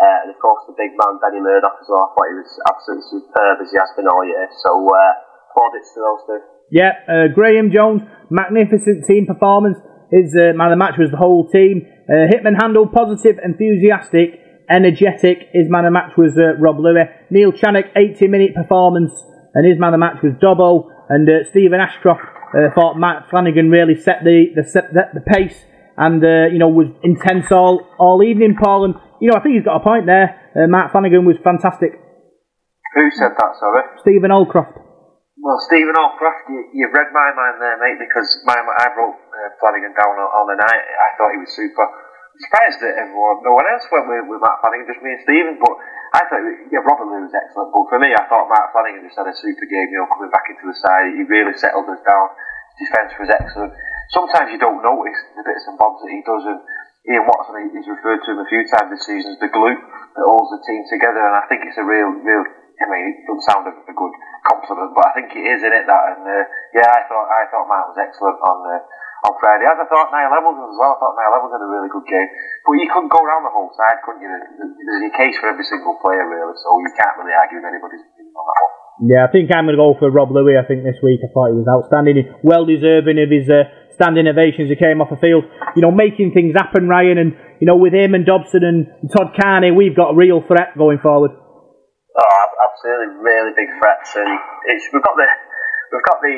uh, and of course the big man Danny Murdoch as well. I thought he was absolutely superb as he has been all year. So uh, plaudits to those two. Yeah, uh, Graham Jones, magnificent team performance. His uh, man of the match was the whole team. Uh, Hitman handled positive, enthusiastic, energetic. His man of the match was uh, Rob Lui. Neil Channock, 80 minute performance, and his man of the match was Dobbo. And uh, Stephen Ashcroft uh, thought Matt Flanagan really set the the, set, the, pace and uh, you know was intense all all evening. Paul and you know I think he's got a point there. Uh, Matt Flanagan was fantastic. Who said that? Sorry. Stephen Allcroft. Well, Stephen Allcroft, you, you've read my mind there, mate, because my, I wrote uh, Flanagan down on, on the night. I thought he was super. I'm surprised that everyone, no one else went with, with Matt Flanagan, just me and Stephen. But I thought, yeah, Robert Lui was excellent. But for me, I thought Matt Flanagan just had a super game, you know, coming back into the side. He really settled us down. Defence was excellent. Sometimes you don't notice the bits and bobs that he does. And Ian Watson, he's referred to him a few times this season as the glue that holds the team together. And I think it's a real, real I mean, it doesn't sound a, a good compliment, but I think it is in it that. And uh, yeah, I thought I thought Matt was excellent on uh, on Friday, as I thought Niall Evalds was as well. I thought Niall Evalds had a really good game, but you couldn't go around the whole side, couldn't you? There's there's a case for every single player, really, so you can't really argue with anybody's opinion on that one. Yeah, I think I'm going to go for Rob Lui. I think this week I thought he was outstanding, well deserving of his uh, standing ovations. He came off the field, you know, making things happen, Ryan. And you know, with him and Dobson and Todd Carney, we've got a real threat going forward. Oh, absolutely, really big threats, and it's, we've got the we've got the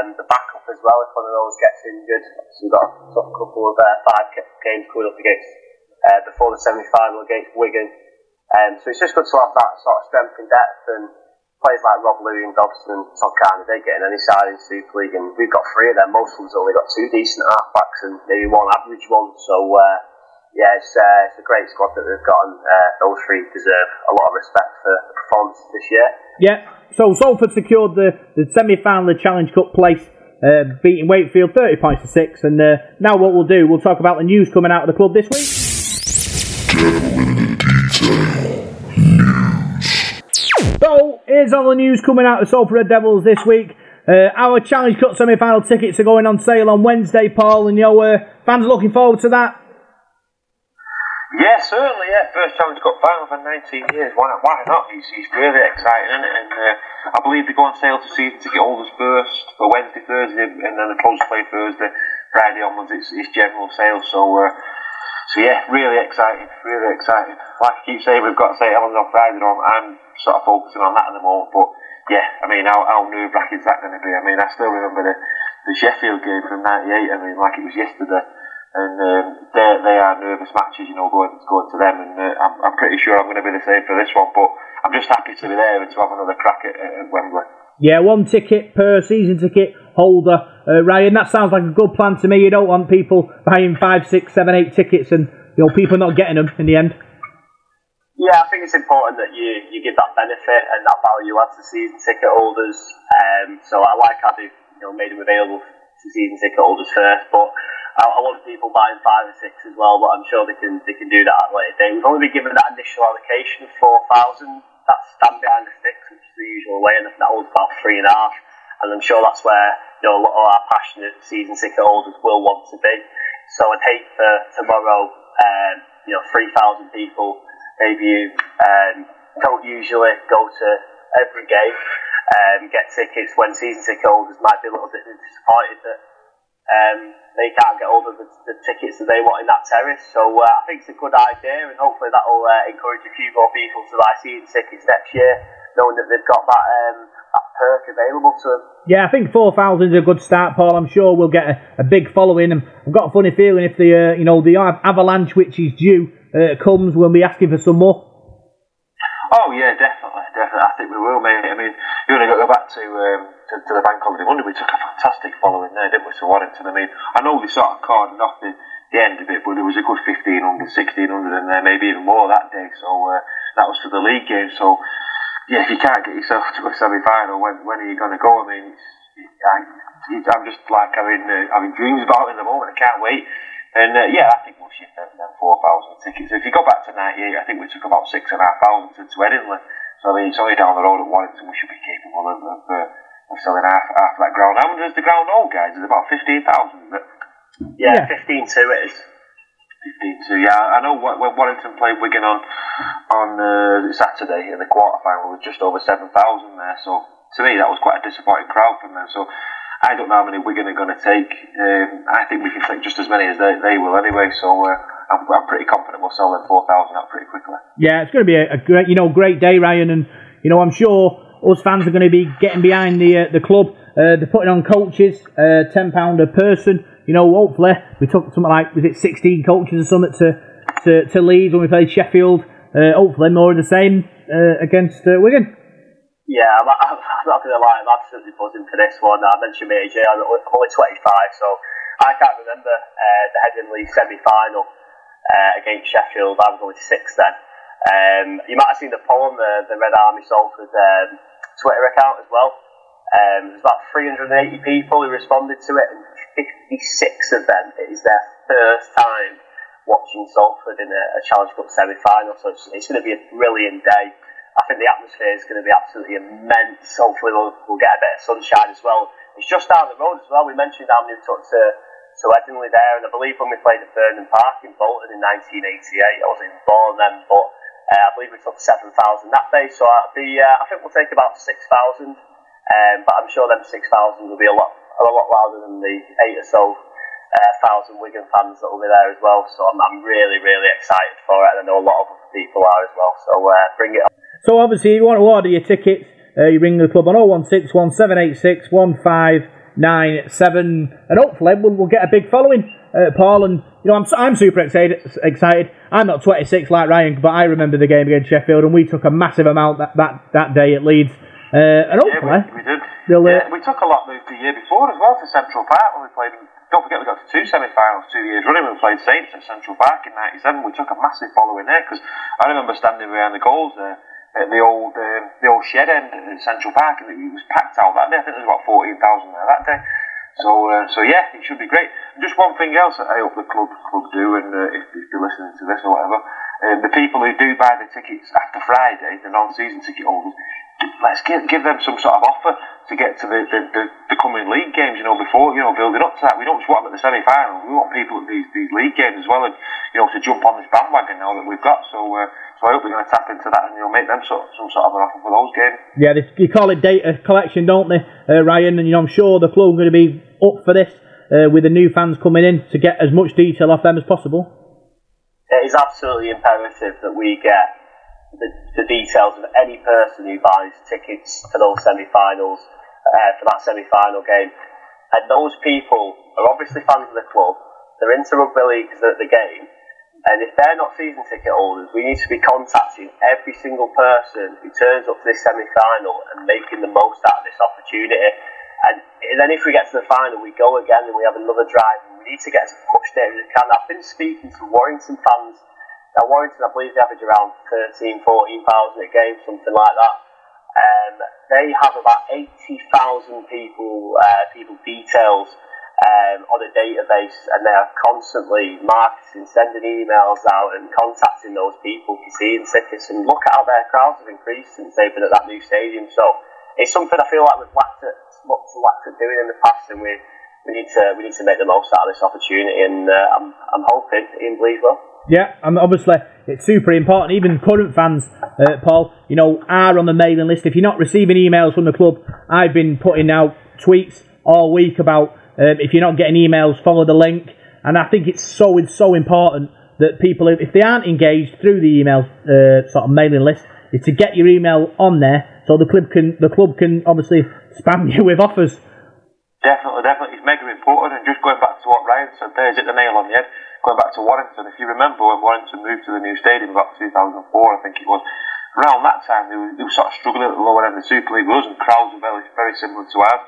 um, the backup as well. If one of those gets injured, so we've got a couple of uh, five ga- games coming up against uh, before the semi final against Wigan. Um, so it's just good to have that sort of strength and depth. And players like Rob and Dobson, Todd Carney, they're getting any side in Super League, and we've got three of them. Most of us only got two decent halfbacks and maybe one average one. So, uh, yeah, it's, uh, it's a great squad that they've got, and uh, those three deserve a lot of respect for the performances this year. Yeah, so Salford secured the, the semi final of Challenge Cup place, uh, beating Wakefield 30 points to 6. And uh, now, what we'll do, we'll talk about the news coming out of the club this week. So, here's all the news coming out of Salford Red Devils this week. Uh, our Challenge Cup semi final tickets are going on sale on Wednesday, Paul, and your uh, fans are looking forward to that. Yeah, certainly, yeah. First Challenge Cup final for 19 years. Why, why not? It's, it's really exciting, it? And uh, I believe they go on sale to season ticket holders first for Wednesday, Thursday, and then the close play Thursday. Friday onwards, it's, it's general sale. So, uh, so yeah, really exciting, really exciting. Like I keep saying, we've got St Helens on Friday. On, I'm sort of focusing on that at the moment, but yeah, I mean, how, how nerve wracking is that going to be? I mean, I still remember the, the Sheffield game from '98. I mean, like it was yesterday and um, they they are nervous matches, you know, going going to them, and uh, I'm, I'm pretty sure I'm going to be the same for this one. But I'm just happy to be there and to have another crack at, at Wembley. Yeah, one ticket per season ticket holder, uh, Ryan. That sounds like a good plan to me. You don't want people buying five, six, seven, eight tickets, and you know people not getting them in the end. Yeah, I think it's important that you, you give that benefit and that value add to season ticket holders. Um, so I like how they've you know made them available to season ticket holders first, but I, I want people buying five or six as well, but I'm sure they can they can do that at a later date. We've only been given that initial allocation of four thousand. That's stand behind the sticks, which is the usual way, and that holds about three and a half. And I'm sure that's where you know a lot of our passionate season ticket holders will want to be. So I'd hate for tomorrow, um, you know, three thousand people maybe you um, don't usually go to every game, um, get tickets when season ticket holders might be a little bit disappointed that um, they can't get hold of the, the, tickets that they want in that terrace. So uh, I think it's a good idea, and hopefully that will uh, encourage a few more people to buy season tickets next year, knowing that they've got that, um, that perk available to them. Yeah, I think four thousand is a good start, Paul. I'm sure we'll get a, a big following, and I've got a funny feeling if the uh, you know the avalanche which is due uh, comes, we'll be asking for some more. Oh yeah, definitely, definitely. I think we will, mate. I mean, you want to go back to. Um, to, to the bank holiday Monday, we took a fantastic following there, didn't we, to Warrington? I mean, I know they sort of carded off the, the end of it, but there was a good 1500, 1600 in there, maybe even more that day. So uh, that was for the league game. So, yeah, if you can't get yourself to a semi final, when, when are you going to go? I mean, I, I'm just like having, uh, having dreams about it at the moment. I can't wait. And uh, yeah, I think we'll shift them, them 4,000 tickets. If you go back to 98, I think we took about 6,500 to, to Edinburgh. So I mean, it's only down the road at Warrington. We should be capable of, of uh, of selling half, half that ground. How much does the ground hold, guys? It's about 15,000. Yeah, yeah. 15 2 it is. 15 2, yeah. I know when Warrington played Wigan on on uh, Saturday in the quarter final, was just over 7,000 there. So to me, that was quite a disappointing crowd from them. So I don't know how many Wigan are going to take. Um, I think we can take just as many as they, they will anyway. So uh, I'm, I'm, pretty confident we'll sell them 4,000 out pretty quickly. Yeah, it's going to be a, a, great, you know, great day, Ryan. And, you know, I'm sure us fans are going to be getting behind the uh, the club. Uh, they're putting on coaches, uh, ten pound a person. You know, hopefully we took something like was it sixteen coaches or something to to, to Leeds when we played Sheffield. Uh, hopefully more of the same uh, against uh, Wigan. Yeah, I'm, I'm, not going to lie, I'm absolutely buzzing for this one. I mentioned me, AJ, I'm only 25, so I can't remember the Headingley semi-final against Sheffield. I was only six then. Um, you might have seen the poem, the, the Red Army Salford um, Twitter account as well. Um, there's about 380 people who responded to it, and 56 of them it is their first time watching Salford in a, a Challenge Cup semi-final. So it's, it's going to be a brilliant day. I think the atmosphere is going to be absolutely immense. Hopefully we'll, we'll get a bit of sunshine as well. It's just down the road as well. We mentioned how new took to Headingley there, and I believe when we played at Burnden Park in Bolton in 1988, I wasn't born then, but uh, I believe we took 7,000 that day, so be, uh, I think we'll take about 6,000. Um, but I'm sure them 6,000 will be a lot, a lot louder than the eight or so uh, thousand Wigan fans that will be there as well. So I'm, I'm, really, really excited for it, and I know a lot of other people are as well. So uh, bring it on. So obviously, if you want to order your tickets, uh, you ring the club on 016 1786 1597, and hopefully we'll, we'll get a big following uh, Paul, and you know I'm I'm super excited. Excited. I'm not 26 like Ryan, but I remember the game against Sheffield, and we took a massive amount that that, that day at Leeds. Uh, and hopefully, yeah, we, we did. uh, yeah, we took a lot the, the year before as well to Central Park when we played. Don't forget, we got to two semi-finals two years running. We played Saints at Central Park in '97. We took a massive following there because I remember standing behind the goals there at the old um, the old shed end at Central Park, and it was packed out that day. I think there was about fourteen thousand there that day. So, uh, so yeah, it should be great. Just one thing else that I hope the club club do, and uh, if, if you're listening to this or whatever, uh, the people who do buy the tickets after Friday, the non-season ticket holders, let's give, give them some sort of offer to get to the, the, the, the coming league games, you know, before, you know, building up to that. We don't just want them at the semi-final, we want people at these, these league games as well, and, you know, to jump on this bandwagon now that we've got. So, uh, I hope we're going to tap into that and, you know, make them sort, some sort of an offer for those games. Yeah, they, they call it data collection, don't they, uh, Ryan? And you know, I'm sure the club are going to be up for this uh, with the new fans coming in to get as much detail off them as possible. It is absolutely imperative that we get the, the details of any person who buys tickets for those semi-finals, uh, for that semi-final game. And those people are obviously fans of the club. They're into rugby league because they're at the game. And if they're not season ticket holders, we need to be contacting every single person who turns up to this semi-final and making the most out of this opportunity. And, then if we get to the final, we go again and we have another drive. And we need to get as much data as we can. I've been speaking to Warrington fans. Now Warrington, I believe they average around 13, 14,000 a game, something like that. Um, they have about 80,000 people, uh, people details um, on a database, and they are constantly marketing, sending emails out, and contacting those people for seeing tickets. And look at how their crowds have increased since they've been at that new stadium. So it's something I feel like we've lacked at, much lacked at doing in the past, and we we need to we need to make the most out of this opportunity. And uh, I'm I'm hoping Ian well. Yeah, and obviously it's super important. Even current fans, uh, Paul, you know, are on the mailing list. If you're not receiving emails from the club, I've been putting out tweets all week about um, if you're not getting emails, follow the link. And I think it's so it's so important that people, if they aren't engaged through the email uh, sort of mailing list, is to get your email on there so the club can the club can obviously spam you with offers. Definitely, definitely, it's mega important. And just going back to what Ryan said there, is it the nail on the head? Going back to Warrington, if you remember when Warrington moved to the new stadium about 2004, I think it was, around that time they were, they were sort of struggling at the lower end of the Super League and crowds were very, very similar to ours.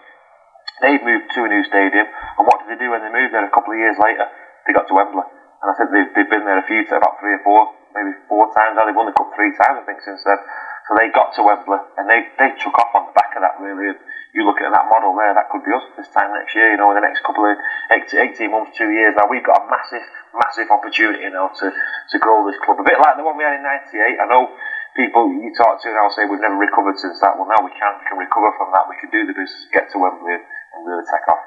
They've moved to a new stadium, and what did they do when they moved there a couple of years later? They got to Wembley. And I think they've, they've been there a few, about three or four, maybe four times now. They've won the cup three times, I think, since then. So they got to Wembley, and they, they took off on the back of that, really. And you look at that model there, that could be us this time next year, you know, in the next couple of 18 months, two years. Now, we've got a massive, massive opportunity now to, to grow this club. A bit like the one we had in 98. I know people you talk to now say we've never recovered since that. Well, now we can, we can recover from that. We can do the business, get to Wembley, really take off.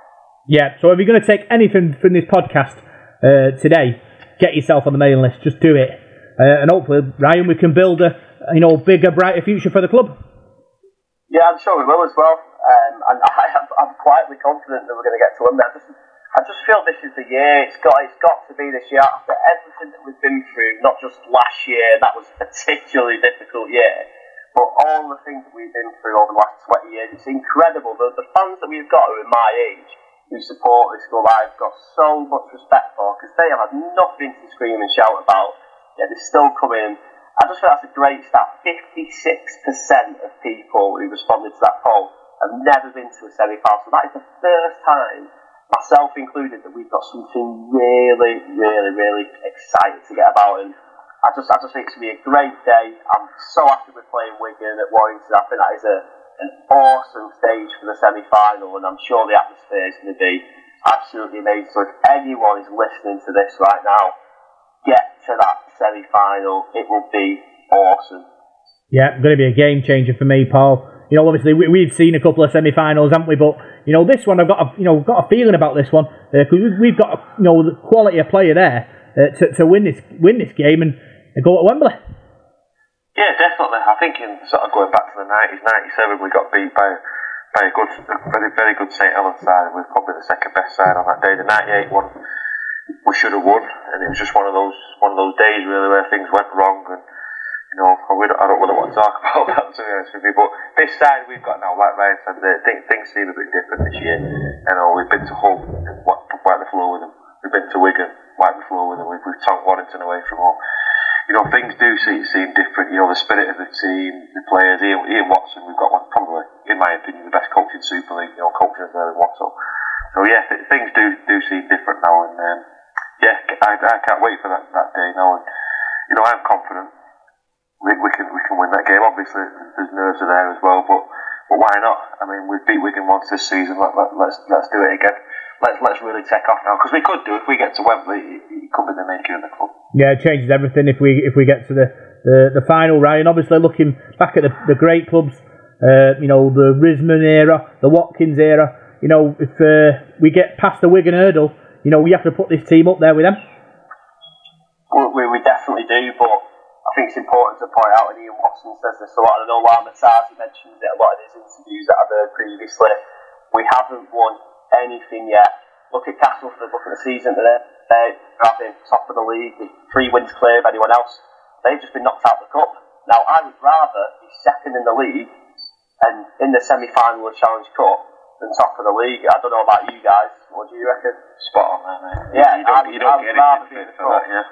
Yeah, so if you're going to take anything from this podcast uh, today, get yourself on the mailing list. Just do it. Uh, and hopefully, Ryan, we can build a you know bigger, brighter future for the club. Yeah, I'm sure we will as well. Um, and I am, I'm quietly confident that we're going to get to just, I just feel this is the year. It's got, it's got to be this year after everything that we've been through. Not just last year, that was a particularly difficult year, but all the things that we've been through over the last 20 years. It's incredible. The, the fans that we've got who are my age, who support this club, I've got so much respect for because they have had nothing to scream and shout about. Yeah, they're still coming. I just think that's a great stat. 56% of people who responded to that poll have never been to a semi-final. So that is the first time, myself included, that we've got something really, really, really excited to get about. And I just, I just think it's going to be a great day. I'm so happy we're playing Wigan at Warrington. I think that is a, an awesome stage for the semi-final, and I'm sure the atmosphere is going to be absolutely amazing. So if anyone is listening to this right now, get to that semi-final. It will be awesome. Yeah, going to be a game changer for me, Paul. You know, obviously we, we've seen a couple of semi-finals, haven't we? But you know, this one I've got a you know got a feeling about this one because uh, we've, we've got a you know the quality of player there uh, to, to win this win this game and, and go at Wembley. Yeah, definitely. I think in sort of going back to the nineties, ninety seven, we got beat by by a good, a very very good St Helens side. We were probably the second best side on that day. The ninety eight one we should have won, and it was just one of those one of those days really where things went wrong and you know, I, would, I don't really want to talk about that to be honest with you. But this side we've got now, like Ryan said, uh, things, things seem a bit different this year. You know, we've been to Hull, wipe the floor with them. We've been to Wigan, wipe the floor with them. We've, we've tanked Warrington away from home. You know, things do seem, seem different. You know, the spirit of the team, the players. Ian, Ian Watson, we've got one probably, in my opinion, the best coach in Super League. You know, coaching there in Watson. So yeah, th- things do do seem different now, and um, yeah, I, I can't wait for that, that day now. And you know, I'm confident we, we can we can win that game. Obviously, there's nerves are there as well, but but why not? I mean, we've beat Wigan once this season. Let, let, let's let's do it again. Let's let's really take off now because we could do if we get to Wembley. It, could be the making of the club. Yeah, it changes everything if we if we get to the the, the final. Ryan, obviously looking back at the, the great clubs, uh, you know the Risman era, the Watkins era. You know, if uh, we get past the Wigan hurdle, you know we have to put this team up there with them. Well, we, we definitely do, but I think it's important to point out, and Ian Watson says this a lot, and I know Lama Tasi mentions it a lot in his interviews that I've heard previously. We haven't won anything yet. Look at Castleford, look at the season that they're, having top of the league with three wins clear of anyone else. They've just been knocked out of the cup. Now, I would rather be second in the league and in the semi final of Challenge Cup than top of the league. I don't know about you guys. What do you reckon? Spot on there, mate. Yeah, you don't, I would, you don't I would get rather be in the for cup. that, yeah.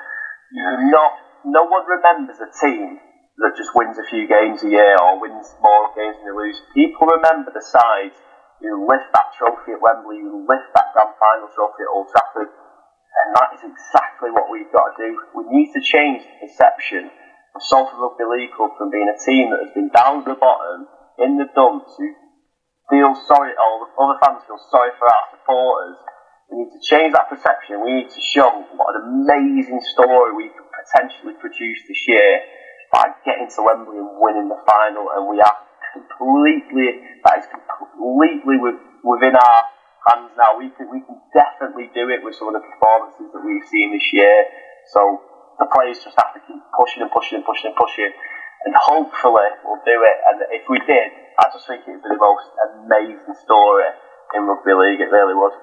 You're not, no one remembers a team that just wins a few games a year or wins more games than they lose. People remember the sides who lift that trophy at Wembley, you lift that grand final trophy at Old Trafford, and that is exactly what we've got to do. We need to change the perception of Salford Rugby League Club from being a team that has been down the bottom, in the dumps, who feel sorry, or other fans feel sorry for our supporters. We need to change that perception. We need to show what an amazing story we could potentially produce this year by getting to Wembley and winning the final. And we are completely, that is completely with, within our hands now. We can, we can definitely do it with some of the performances that we've seen this year. So the players just have to keep pushing and pushing and pushing and pushing. And hopefully we'll do it. And if we did, I just think it would be the most amazing story in rugby league. It really would.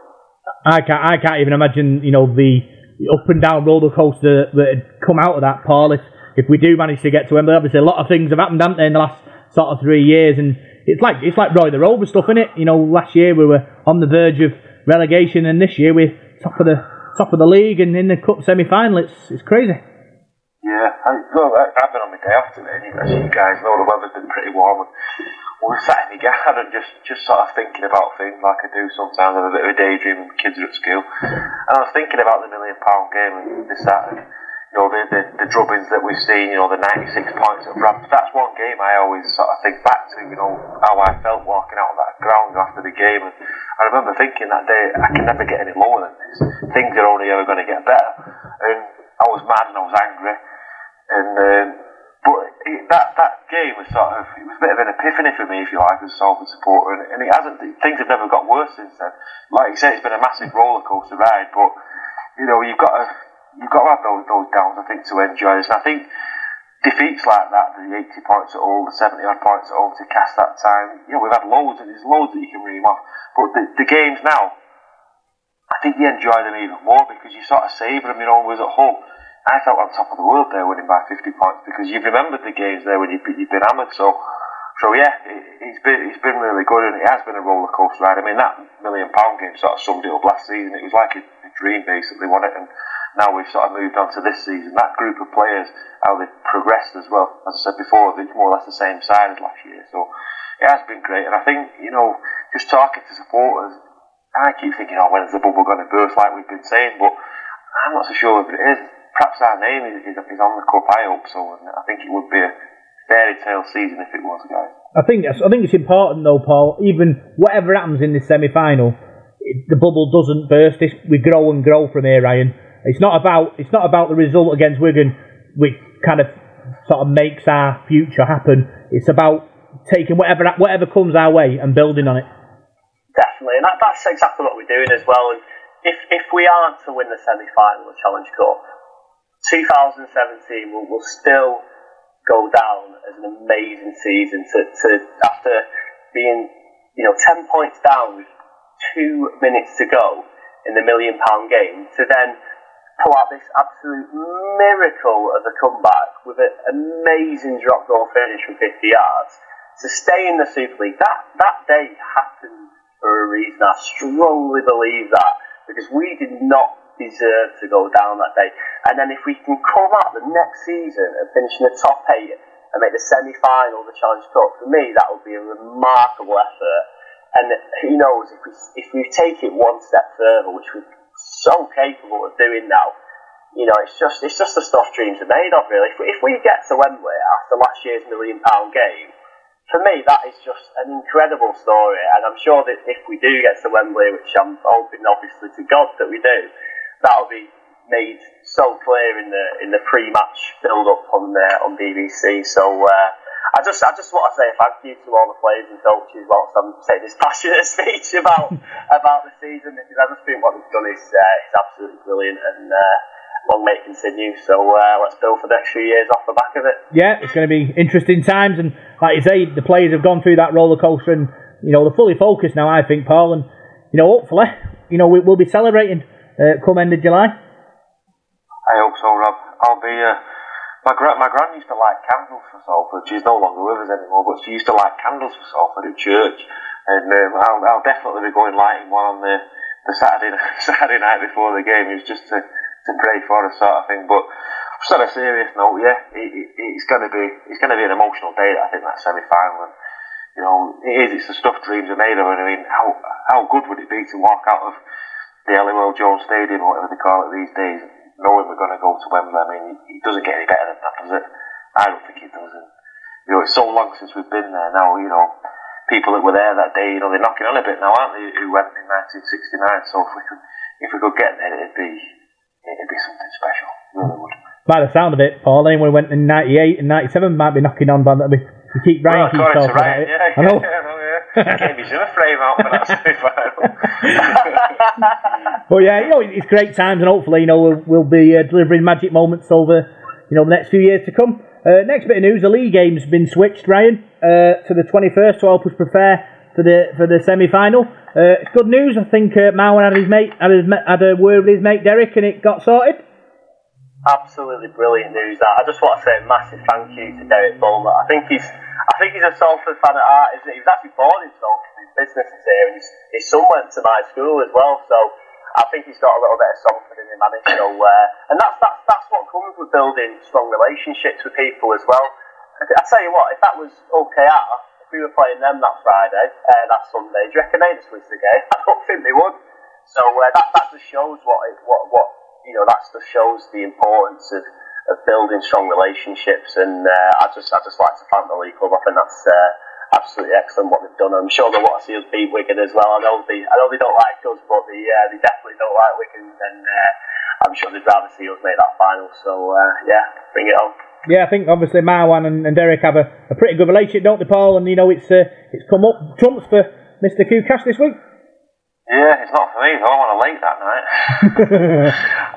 I can't I can't even imagine you know the up and down roller coaster that had come out of that, Paul. If if we do manage to get to Wembley, obviously a lot of things have happened, haven't they, in the last sort of three years, and it's like it's like Roy the Rover stuff, isn't it? You know, last year we were on the verge of relegation, and this year we're top of the top of the league and in the cup semi final. It's it's crazy. Yeah, I, well, I, I've been on the day off you guys know, the weather's been pretty warm. And we're sat in the garden just, just sort of thinking about things like I do sometimes. I have a bit of a daydream when kids are at school. And I was thinking about the million pound game this, and, you know, the, the, the drubbings that we've seen, you know, the 96 points at Bradford. That's one game I always sort of think back to, you know, how I felt walking out on that ground after the game. And I remember thinking that day, I can never get any lower than this. Things are only ever going to get better. And I was mad and I was angry. And um, but it, that that game was sort of it was a bit of an epiphany for me, if you like, as a Salford supporter. And, and it hasn't. Things have never got worse since then. Like you said, it's been a massive roller coaster ride. But you know, you've got to you've got to have those those downs, I think, to enjoy this. And I think defeats like that, the 80 points at all, the 70 odd points at all to cast that time. You know, we've had loads, and there's loads that you can ream off. But the, the games now, I think you enjoy them even more because you sort of savour them. You know, was at home. I felt on top of the world there, winning by 50 points because you've remembered the games there when you've been, you've been hammered. So, so yeah, it, it's been it's been really good and it has been a roller coaster ride. I mean, that million pound game sort of summed it up last season. It was like a, a dream, basically, wasn't it? And now we've sort of moved on to this season. That group of players, how they've progressed as well. As I said before, it's more or less the same side as last year. So it has been great. And I think you know, just talking to supporters, I keep thinking, oh, when's the bubble going to burst? Like we've been saying, but I'm not so sure if it is perhaps our name is, is, is on the cup. I hope so, and I think it would be a fairy tale season if it was, guys. I think I think it's important though, Paul. Even whatever happens in this semi final, the bubble doesn't burst. We grow and grow from here, Ryan. It's not about it's not about the result against Wigan, which kind of sort of makes our future happen. It's about taking whatever whatever comes our way and building on it. Definitely, and that, that's exactly what we're doing as well. And if if we aren't to win the semi final of Challenge Cup, 2017 will, will still go down as an amazing season to, to after being you know 10 points down with two minutes to go in the million pound game to then pull out this absolute miracle of a comeback with an amazing drop goal finish from 50 yards to stay in the Super League that that day happened for a reason I strongly believe that because we did not deserve to go down that day. And then if we can come out the next season and finish in the top eight and make the semi-final the Challenge Cup, for me that would be a remarkable effort. And who knows if we if we take it one step further, which we're so capable of doing now. You know, it's just it's just the stuff dreams are made of, really. If we, if we get to Wembley after last year's million pound game, for me, that is just an incredible story, and I'm sure that if we do get to Wembley, which I'm hoping obviously to God that we do, that'll be made so clear in the in the pre-match build-up on uh, on BBC. So uh, I just I just want to say thank you to all the players and coaches whilst I'm saying this passionate speech about about the season because I just think what they've done is uh, is absolutely brilliant and. Uh, Long may it continue. So uh, let's build for the next few years off the back of it. Yeah, it's going to be interesting times, and like you say, the players have gone through that roller coaster, and you know they're fully focused now. I think, Paul, and you know hopefully, you know we, will be celebrating uh, come end of July. I hope so, Rob. I'll be. My gra- my gran used to light candles for Salford. She's no longer with us anymore, but she used to light candles for Salford at church, and um, I'll, I'll definitely be going lighting one on the the Saturday Saturday night before the game. It's just to to pray for us sort of thing. But just on a serious note, yeah, it, it, it's to be it's to be an emotional day. I think that semi final. And, you know, it is. It's the stuff dreams are made of. And I mean, how how good would it be to walk out of the Halliwell Jones Stadium, whatever they call it these days, knowing we're going to go to Wembley? I mean, it doesn't get any better than that, does it? I don't think it does. And, you know, it's so long since we've been there now. You know, people that were there that day, you know, they're knocking on a bit now, aren't they? Who went in 1969? So if we could, if we could get there, it'd be it'd be something special. Really would. By the sound of it, Paul, eh, anyone who went in '98 and '97 might be knocking on, but we keep Ryan well, keeps talking about Ryan, it. Yeah, I know. Yeah, I know yeah. Getting my Zimmer frame out for that semi-final. But yeah, you know, it's great times, and hopefully, you know, we'll, we'll be uh, delivering magic moments over, you know, the next few years to come. Uh, next bit of news: the league game's been switched, Ryan, uh, to the 21st to help us prepare for the for the semi-final. Uh, it's good news. I think uh, Marwan had his mate had, his, had a word with his mate Derek, and it got sorted. Absolutely brilliant news. That I just want to say a massive thank you to Derek Beaumont. I think he's I think he's a Salford fan at heart, he? Was actually born in Salford. His business is here, his, his son went to my school as well. So I think he's got a little bit of Salford in him, man. So, uh, and that's, that's that's what comes with building strong relationships with people as well. I tell you what, if that was OKR, if we were playing them that Friday, uh, that Sunday, do you reckon they'd switch the game? I don't think they would. So uh, that that just shows what it, what what you know. That just shows the importance of, of building strong relationships. And uh, I just I just like to thank the league club. I think that's uh, absolutely excellent what they've done. I'm sure they want to see us beat Wigan as well. I know they I know they don't like us, but they uh, they definitely don't like Wigan. And uh, I'm sure they'd rather see us make that final. So uh, yeah, bring it on. Yeah, I think obviously Marwan and, and Derek have a, a pretty good relationship, don't they, Paul? And you know, it's uh, it's come up trumps for Mr. Koukash this week. Yeah, it's not for me. though. I want a late that night.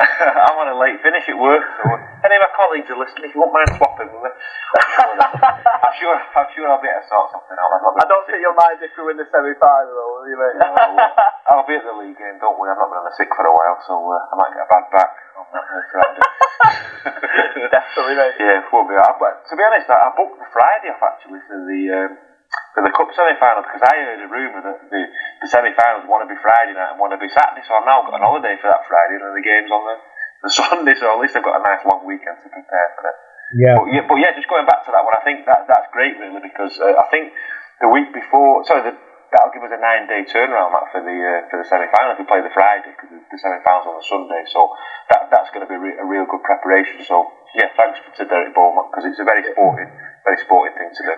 I want a late finish at work. So any of my colleagues are listening, if you won't mind swapping with me, I'm sure I'm sure I'll be able to sort something out. I don't think you'll mind if we win the semi-final, will you, mate? No, I'll be at the league game. Don't worry, I've not been on the sick for a while, so uh, I might get a bad back on that Friday. Definitely, mate. Yeah, won't be. But to be honest, I, I booked the Friday off actually for the. Um, for the cup semi-final because I heard a rumour that the, the semi-finals want to be Friday night and want to be Saturday, so I've now got an holiday for that Friday and the game's on the, the Sunday, so at least I've got a nice long weekend to prepare for it. Yeah. But yeah, but yeah, just going back to that one, I think that that's great really because uh, I think the week before, sorry, the, that'll give us a nine-day turnaround Matt, for the uh, for the semi-final if we play the Friday because the, the semi-finals on the Sunday, so that that's going to be re- a real good preparation. So yeah, thanks to Derek Beaumont because it's a very sporting, very sporting thing to do.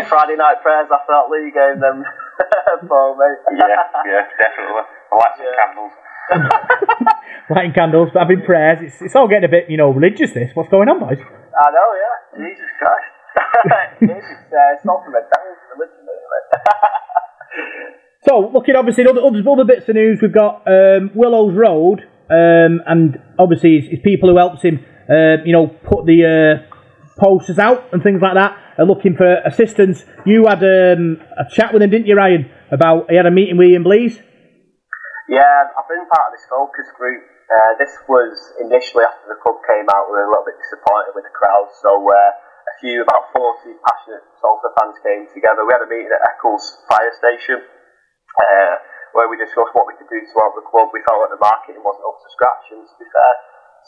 Some Friday night prayers after that league game, then, Paul, mate. Yeah, yeah, definitely. I like some candles. Lighting candles, having prayers. It's, it's all getting a bit, you know, religious. This. What's going on, boys? I know, yeah. Jesus Christ. it's, uh, it's not from a religion. So, looking obviously at other, other, other bits of news, we've got um, Willows Road, um, and obviously it's, it's people who helps him, uh, you know, put the uh, posters out and things like that, are looking for assistance. You had um, a chat with him, didn't you, Ryan? About he had a meeting with Ian Blease. Yeah, I've been part of this focus group. Uh, this was initially after the club came out, we were a little bit disappointed with the crowd, so uh, a few, about 40 passionate Salford fans came together. We had a meeting at Eccles Fire Station. Uh, where we discussed what we could do to help the club. We felt that the marketing wasn't up to scratch, and to be fair,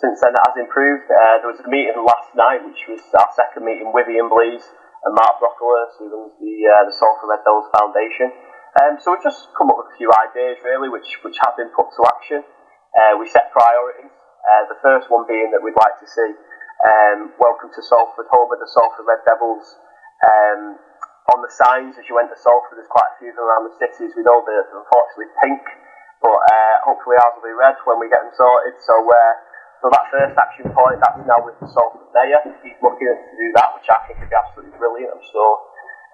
since then it has improved. Uh, there was a meeting last night, which was our second meeting with Ian Blease and Mark Brocklehurst, who runs the uh, the Salford Red Devils Foundation. Um, so we've just come up with a few ideas, really, which which have been put to action. Uh, we set priorities. Uh, the first one being that we'd like to see um, welcome to Salford, home of the Salford Red Devils. Um, on the signs as you enter Salford, there's quite a few of them around the cities. We know they're unfortunately pink, but uh, hopefully ours will be red when we get them sorted. So, uh, so that first action point, that's now with the Salford Mayor. He's looking to do that, which I think would be absolutely brilliant. I'm sure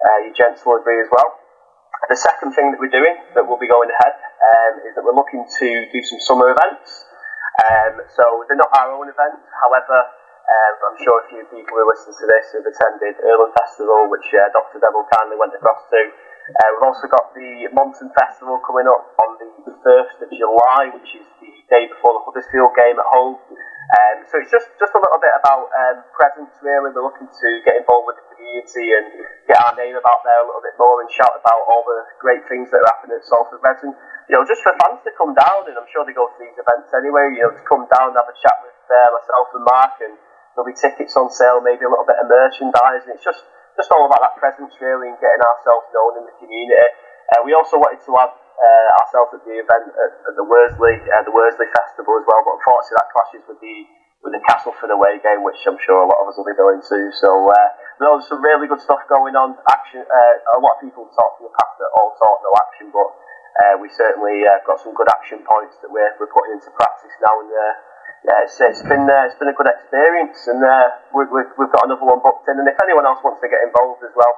uh, you gents will agree as well. The second thing that we're doing that will be going ahead um, is that we're looking to do some summer events. Um, so they're not our own events, however, um, I'm sure a few people who listen to this have attended Irlam Festival, which uh, Dr. Devil kindly went across to. Uh, we've also got the Monton Festival coming up on the 1st of July, which is the day before the Huddersfield game at home. Um, so it's just, just a little bit about um, presence, really. We're looking to get involved with the community and get our name about there a little bit more and shout about all the great things that are happening at Salford Reds. And, you know, just for fans to come down, and I'm sure they go to these events anyway, you know, to come down and have a chat with uh, myself and Mark and There'll be tickets on sale, maybe a little bit of merchandise, and it's just just all about that presence really and getting ourselves known in the community. Uh, we also wanted to have uh, ourselves at the event at, at the Worsley uh, the Worsley Festival as well, but unfortunately that clashes with the with the Castleford away game, which I'm sure a lot of us will be going to. So uh, there's some really good stuff going on. Action. Uh, a lot of people talk in the past that all talk no action, but uh, we certainly uh, got some good action points that we're, we're putting into practice now and uh, yeah, it's, it's been it's been a good experience, and uh, we, we, we've got another one booked in. And if anyone else wants to get involved as well,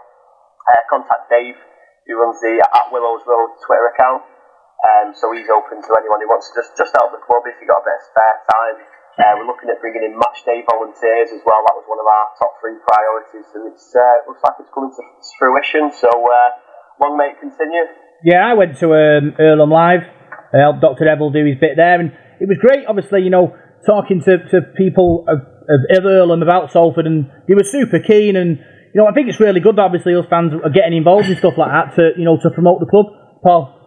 contact Dave, who runs the at Willows Road Twitter account. Um, so he's open to anyone who wants to just just help the club if you've got a bit of spare time. Uh, we're looking at bringing in match day volunteers as well. That was one of our top three priorities, and it's uh, looks like it's coming to fruition. So uh, long may it continue. Yeah, I went to um, Irlam Live. I helped Dr. Devil do his bit there, and it was great. Obviously, you know, talking to, to people of, of Irlam about Salford, and he was super keen. And you know, I think it's really good that obviously us fans are getting involved in stuff like that to you know to promote the club. Paul.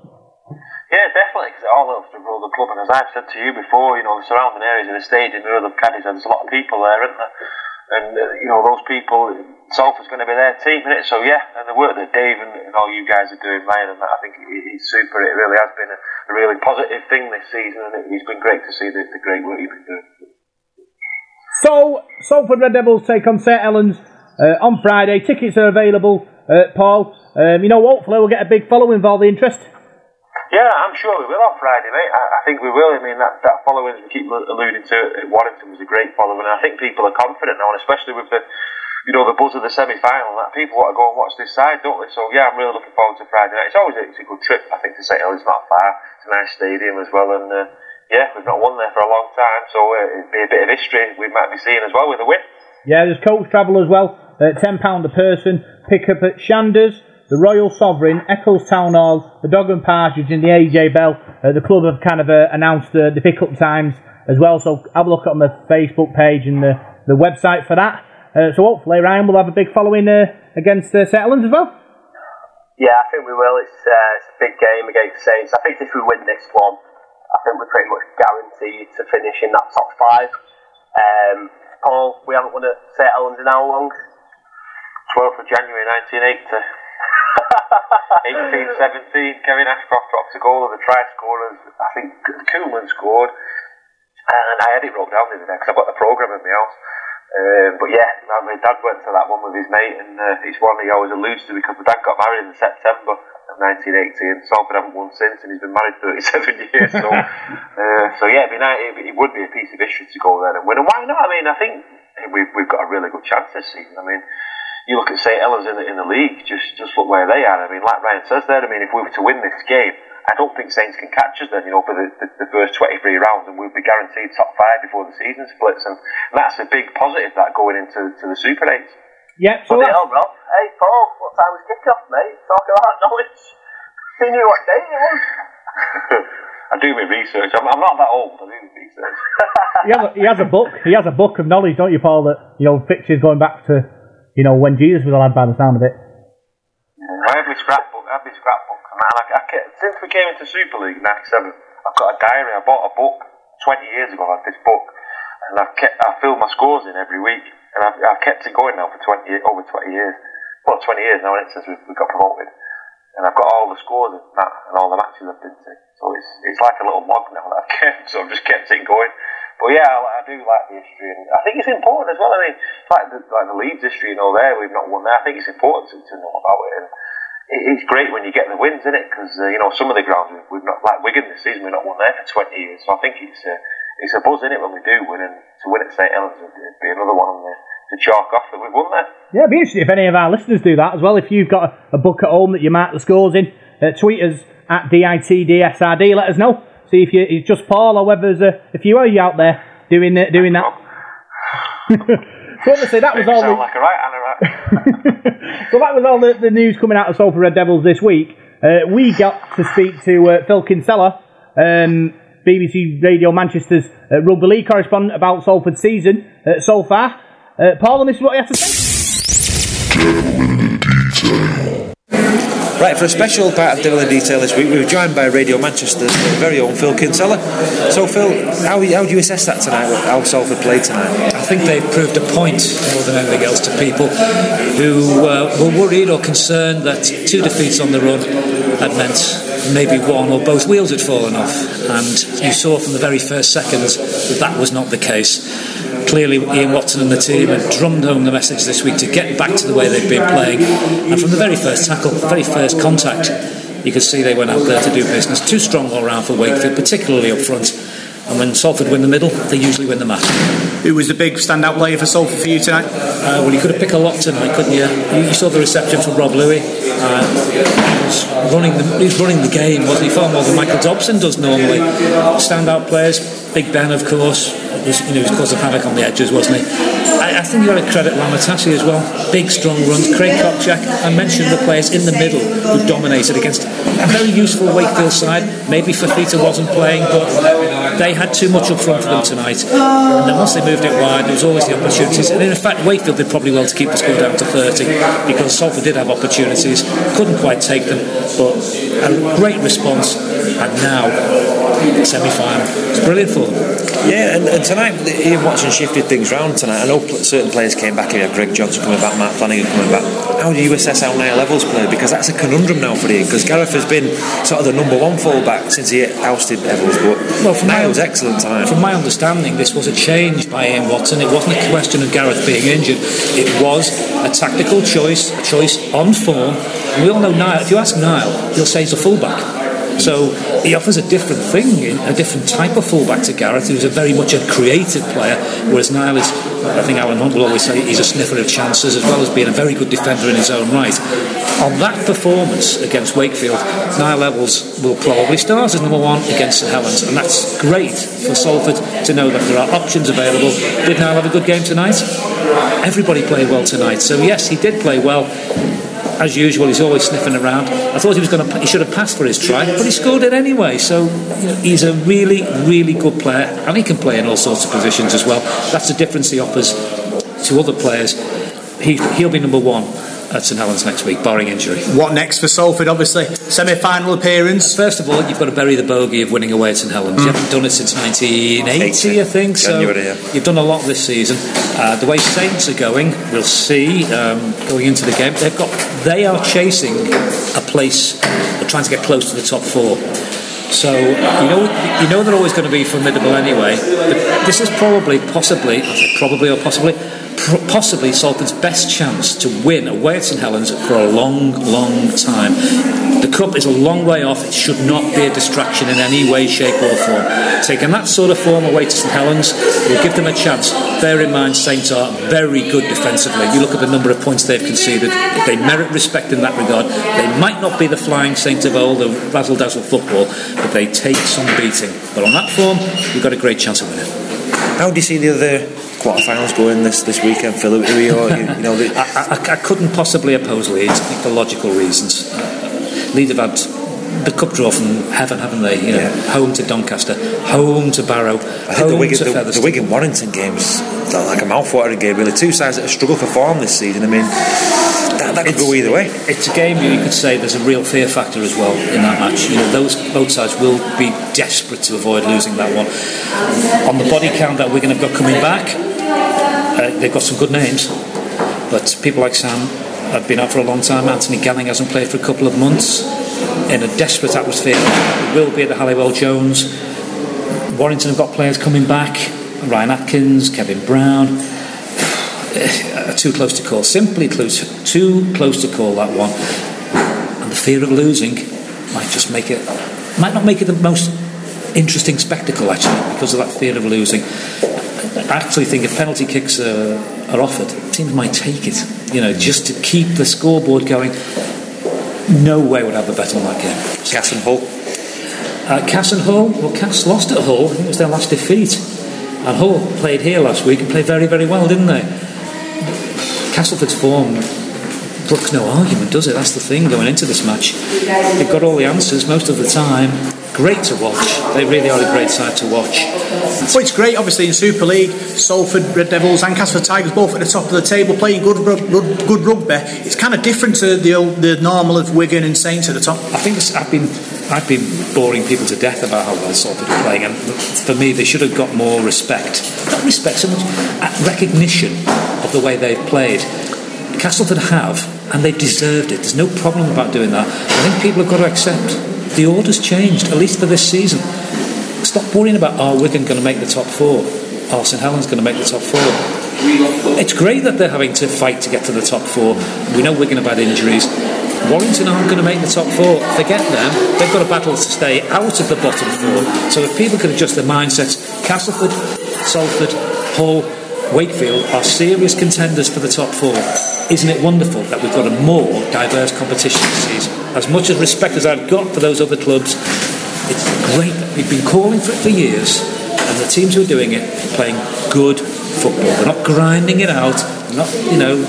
Yeah, definitely, because it all helps to grow the club. And as I've said to you before, you know, the surrounding areas of the stadium, Irlam, Caddies, there's a lot of people there, isn't there? And, uh, you know, those people, Salford's going to be their team, isn't it? So, yeah, and the work that Dave and, and all you guys are doing, Ryan, and that, I think is super. It really has been a, a really positive thing this season, and it, it's been great to see the, the great work you've been doing. So, Salford Red Devils take on St Helens uh, on Friday. Tickets are available, uh, Paul. Um, you know, hopefully we'll get a big following all the interest. Yeah, I'm sure we will on Friday, mate. I, I think we will. I mean, that, that following, as we keep alluding to, at Warrington was a great following, and I think people are confident now, and especially with the, you know, the buzz of the semi-final, that people want to go and watch this side, don't they? So, yeah, I'm really looking forward to Friday night. It's always a, it's a good trip, I think, to St Helens, not far. It's a nice stadium as well, and uh, yeah, we've not won there for a long time, so uh, it'd be a bit of history we might be seeing as well with a win. Yeah, there's coach travel as well, uh, £10 a person. Pick up at Shanders, the Royal Sovereign, Eccles Town Hall, the Dog and Partridge, and the AJ Bell. Uh, the club have kind of uh, announced uh, the pick-up times as well, so have a look on the Facebook page and the, the website for that. Uh, so hopefully Ryan will have a big following uh, against uh, St Helens as well. Yeah, I think we will. It's, uh, it's a big game against Saints. I think if we win this one, I think we're pretty much guaranteed to finish in that top five. Um, Paul, we haven't won at St Helens in how long? 12th of January 1980. 18 17, Kevin Ashcroft dropped a goal of the try scorers. I think Koeman scored. And I had it wrote down the other day because I've got the programme in my house. Um, but yeah, my dad went to that one with his mate, and uh, it's one he always alludes to because my dad got married in September of 1980, and Salford haven't won since, and he's been married 37 years. So, uh, so yeah, it'd be nice, it, it would be a piece of history to go there and win. And why not? I mean, I think we've, we've got a really good chance this season. I mean, you look at St Helens in the, in the league, just just look where they are. I mean, like Ryan says there, I mean, if we were to win this game, I don't think Saints can catch us then, you know, for the, the, the first 23 rounds, and we'll be guaranteed top five before the season splits, and that's a big positive that going into to the Super 8s. Yeah, so that's... hell, Rob. Hey, Paul, what time was kick-off, mate? Talk about knowledge. He knew what day it was. I do my research. I'm, I'm not that old. I do my research. he, has a, he has a book. He has a book of knowledge, don't you, Paul? That you know, fixtures going back to you know, when Jesus was a lad by the sound of it. I have my scrapbook, I have my scrapbook And I, I since we came into Super League in '97, I've got a diary. I bought a book 20 years ago. I had this book, and I kept I fill my scores in every week, and I've, I've kept it going now for 20 ye- over 20 years. Well, 20 years now, since we, we got promoted. And I've got all the scores and that, and all the matches I've been to. So it's it's like a little log now that I've kept. So I've just kept it going. But yeah, I, I do like the history, and I think it's important as well. I mean, like the, like the Leeds history, you know, there we've not won there. I think it's important to, to know about it. And it, it's great when you get the wins in it because uh, you know some of the grounds we've, we've not like Wigan this season we've not won there for 20 years. So I think it's uh, it's a buzz in it when we do win, and to win at St Helens would be another one on the to chalk off that we've won there. Yeah, it'd be interesting if any of our listeners do that as well. If you've got a, a book at home that you mark the scores in, uh, tweet us at DITDSRD. Let us know. See if you, it's just Paul or whether there's a, a few of you out there doing uh, doing that. so obviously that was all. Sound The, like a right and right. so that was all the, the news coming out of Salford Red Devils this week. Uh, we got to speak to uh, Phil Kinsella, um, BBC Radio Manchester's uh, rugby league correspondent, about Salford's season uh, so far. Uh, Paul, and this is what he had to say. Right, for a special part of Devil in Detail this week, we were joined by Radio Manchester's very own Phil Kinsella. So, Phil, how, how do you assess that tonight, how Salford played tonight? I think they've proved a point more than anything else to people who uh, were worried or concerned that two defeats on the run had meant maybe one or both wheels had fallen off. And you saw from the very first seconds that that was not the case. Clearly, Ian Watson and the team had drummed home the message this week to get back to the way they've been playing. And from the very first tackle, the very first contact, you could see they went out there to do business. Too strong all round for Wakefield, particularly up front. And when Salford win the middle, they usually win the match. Who was the big standout player for Salford for you tonight? Uh, well, you could have picked a lot tonight, couldn't you? You, you saw the reception from Rob Lui. Uh, running the he was running the game, wasn't he? Far more than Michael Dobson does normally. Standout players, Big Ben, of course. Was, you know, he was causing havoc on the edges, wasn't he? I, I think you got to credit Lama Tasi as well. Big, strong runs. Craig Kopczak. I mentioned the players in the middle who dominated against a very useful Wakefield side. Maybe Fifita wasn't playing, but they had too much up front for them tonight. And then once they moved it wide, there was always the opportunities. And in fact, Wakefield did probably well to keep the score down to 30 because Salford did have opportunities, couldn't quite take them, but a great response. And now, semi-final. It's brilliant for them. Yeah, and, and tonight Ian Watson shifted things round tonight. I know certain players came back. Had Greg Johnson coming back, Matt Flanagan coming back. How do you assess how Niall Evalds played? Because that's a conundrum now for Ian. Because Gareth has been sort of the number one fullback since he ousted Evalds, but Well, from my- excellent tonight. From my understanding, this was a change by Ian Watson. It wasn't a question of Gareth being injured. It was a tactical choice, a choice on form. And we all know Niall. If you ask Niall, he'll say he's a fullback. So he offers a different thing, a different type of fullback to Gareth, who's a very much a creative player, whereas Niall is, I think Alan Hunte will always say, he's a sniffer of chances as well as being a very good defender in his own right. On that performance against Wakefield, Niall Evalds will probably start as number one against St Helens, and that's great for Salford to know that there are options available. Did Niall have a good game tonight? Everybody played well tonight, so yes, he did play well as usual, he's always sniffing around. I thought he was going to, he should have passed for his try, but he scored it anyway. So he's a really, really good player, and he can play in all sorts of positions as well. That's the difference he offers to other players. He, he'll be number one at St Helens next week, barring injury. What next for Salford? Obviously, semi-final appearance. First of all, you've got to bury the bogey of winning away at St Helens. You haven't done it since 1980, I think. So January, yeah. you've done a lot this season. Uh, the way Saints are going, we'll see. Um, going into the game, they've got they are chasing a place, they're trying to get close to the top four. So you know, you know they're always going to be formidable anyway. But this is probably, possibly, I say probably or possibly, pr- possibly Salford's best chance to win away at St Helens for a long, long time. The cup is a long way off. It should not be a distraction in any way, shape, or form. Taking that sort of form away to St Helens will give them a chance. Bear in mind, Saints are very good defensively. You look at the number of points they've conceded. They merit respect in that regard. They might not be the flying Saint of old, the razzle dazzle football, but they take some beating. But on that form, you've got a great chance of winning. How do you see the other quarterfinals going this, this weekend, Phil? Who are your, you, you know, the, I, I, I couldn't possibly oppose Leeds, I think for logical reasons. Uh, Leeds have had the cup draw from heaven, haven't they? You know, home to Doncaster, home to Barrow, I think home the Wigan, to the, the Wigan Warrington games like a mouthwatering game. Really, two sides that have struggled for form this season. I mean, that, that could go either way. It's a game you could say there's a real fear factor as well in that match. You know, those both sides will be desperate to avoid losing that one. On the body count that Wigan have got coming back, they've got some good names, but people like Sam have been out for a long time. Anthony Ganning hasn't played for a couple of months. In a desperate atmosphere, It will be at the Halliwell Jones. Warrington have got players coming back. Ryan Atkins, Kevin Brown. Uh, too close to call. Simply close, too close to call that one. And the fear of losing might just make it, might not make it the most interesting spectacle actually, because of that fear of losing. I actually think if penalty kicks are, are offered, teams might take it. You know, just to keep the scoreboard going. No way would have a bet on that game. Cass and Hull. Uh, Cass and Hull. Well, Cass lost at Hull. I think it was their last defeat. And Hull played here last week and played very, very well, didn't they? Castleford's form brooks no argument, does it? That's the thing going into this match. They've got all the answers most of the time. Great to watch. They really are a great side to watch. Well, it's great, obviously, in Super League, Salford Red Devils and Castleford Tigers both at the top of the table playing good, good, good rugby. It's kind of different to the old, the normal of Wigan and Saints at the top. I think it's, I've been I've been boring people to death about how well Salford are playing, and for me, they should have got more respect. Not respect so much, uh, recognition of the way they've played. Castleford have, and they've deserved it. There's no problem about doing that. I think people have got to accept the order's changed, at least for this season. Stop worrying about, oh, Wigan going to make the top four, oh, St Helens going to make the top four. It's great that they're having to fight to get to the top four. We know Wigan have had injuries. Warrington aren't going to make the top four. Forget them. They've got a battle to stay out of the bottom four. So if people could adjust their mindsets, Castleford, Salford, Hull, Wakefield are serious contenders for the top four. Isn't it wonderful that we've got a more diverse competition this season? As much as respect as I've got for those other clubs, it's great that we've been calling for it for years, and the teams who are doing it are playing good football. They're not grinding it out. Not, you know,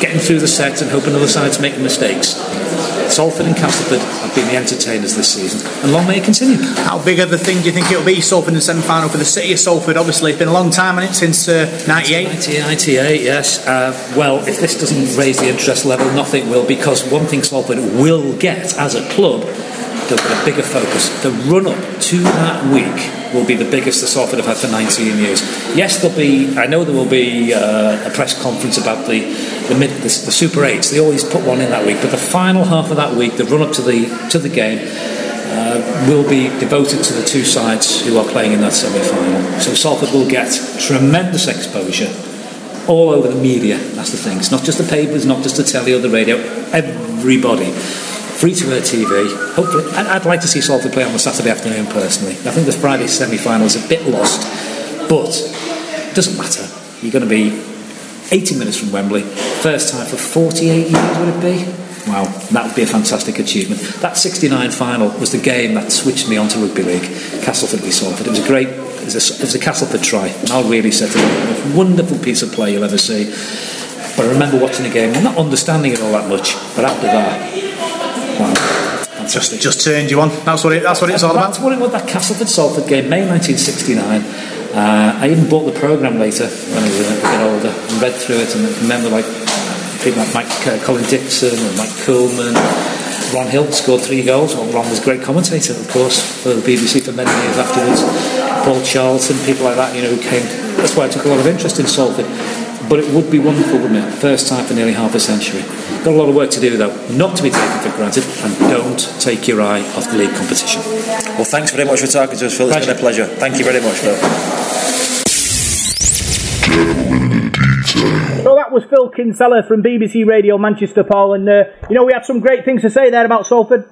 getting through the sets and hoping other sides make mistakes. Salford and Castleford have been the entertainers this season, and long may it continue. How big of a thing do you think it'll be, Salford in the semi final for the city of Salford? Obviously, it's been a long time on it since uh, 98. 1998, yes. Uh, well, if this doesn't raise the interest level, nothing will, because one thing Salford will get as a club, get a bigger focus. The run up to that week will be the biggest the Salford have had for 19 years. Yes, there'll be, I know there will be uh, a press conference about the, the, mid, the, the Super 8s. They always put one in that week, but the final half of that week, the run up to the, to the game, uh, will be devoted to the two sides who are playing in that semi-final. So Salford will get tremendous exposure all over the media. That's the thing. It's not just the papers, not just the telly or the radio. Everybody. Free to air TV. Hopefully, I'd, I'd like to see Salford play on the Saturday afternoon personally. I think the Friday semi-final is a bit lost, but it doesn't matter. You're going to be 80 minutes from Wembley. First time for 48 years, would it be? Wow, that would be a fantastic achievement. That 69 final was the game that switched me onto rugby league. Castleford v Salford. It was a great, it was a, it was a Castleford try. And I'll really set it up. Most wonderful piece of play you'll ever see. But I remember watching the game, not understanding it all that much, but after that, Just, just turned you on. That's what it. That's what it's all about. That's what it was. That Castleford Salford game, May 1969. Uh, I even bought the program later when I was a bit older and read through it and remember like people like Mike, uh, Colin Dixon and Mike Coulman. Ron Hill scored three goals. Well, Ron was a great commentator, of course, for the BBC for many years afterwards. Paul Charlton, people like that, you know, who came. That's why I took a lot of interest in Salford. But it would be wonderful, wouldn't it? First time for nearly half a century. Got a lot of work to do, though, not to be taken for granted, and don't take your eye off the league competition. Well, thanks very much for talking to us, Phil. It's been a pleasure. Thank you very much, Phil. So that was Phil Kinsella from BBC Radio Manchester, Paul, and uh, you know we had some great things to say there about Salford.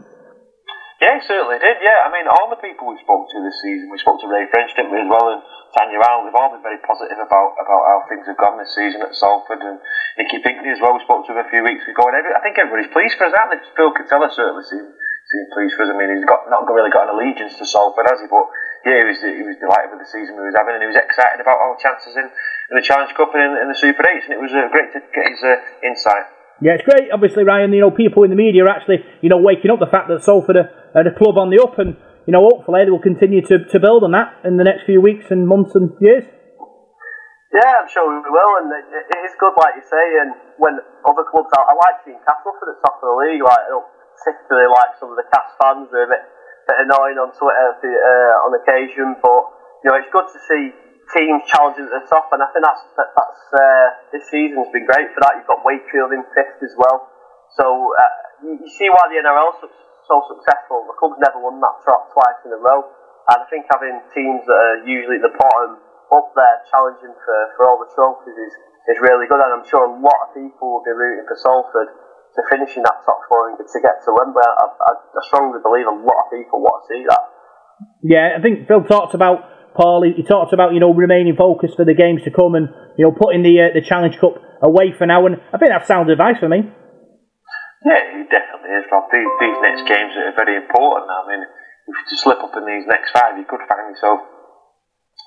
Yeah, certainly did. Yeah, I mean, all the people we spoke to this season, we spoke to Ray French, didn't we, as well, and Allen, they've all been very positive about about how things have gone this season at Salford, and Nicky Pinkney as well. We spoke to him a few weeks ago, and every, I think everybody's pleased for us, aren't they? Phil Kinsella certainly seemed, seemed pleased for us. I mean, he's got not really got an allegiance to Salford, has he? But yeah, he was he was delighted with the season we was having, and he was excited about our chances in, in the Challenge Cup and in, in the Super Eights, and it was uh, great to get his uh, insight. Yeah, it's great. Obviously, Ryan, you know, people in the media are actually, you know, waking up the fact that Salford are, are a club on the up, and you know, hopefully they will continue to, to build on that in the next few weeks and months and years. Yeah, I'm sure we will, and it, it is good, like you say. And when other clubs, I, I like seeing Castleford for the top of the league. Like, I don't particularly like some of the Cast fans; they're a bit, bit annoying on Twitter uh, on occasion. But you know, it's good to see teams challenging at the top, and I think that's that, that's uh, this season's been great for that. You've got Wakefield in fifth as well, so uh, you, you, see why the NRL so successful. The club's never won that trot twice in a row, and I think having teams that are usually at the bottom up there challenging for, for all the trophies is, is really good, and I'm sure a lot of people will be rooting for Salford to finish in that top four and to get to Wembley. I, I, I strongly believe a lot of people want to see that. Yeah, I think Phil talked about Paul. He, talked about you know remaining focused for the games to come and you know putting the uh, the Challenge Cup away for now. And I think that's sound advice for me. Yeah, he definitely is, Rob. These, these next games are very important. I mean, if you slip up in these next five, you could find yourself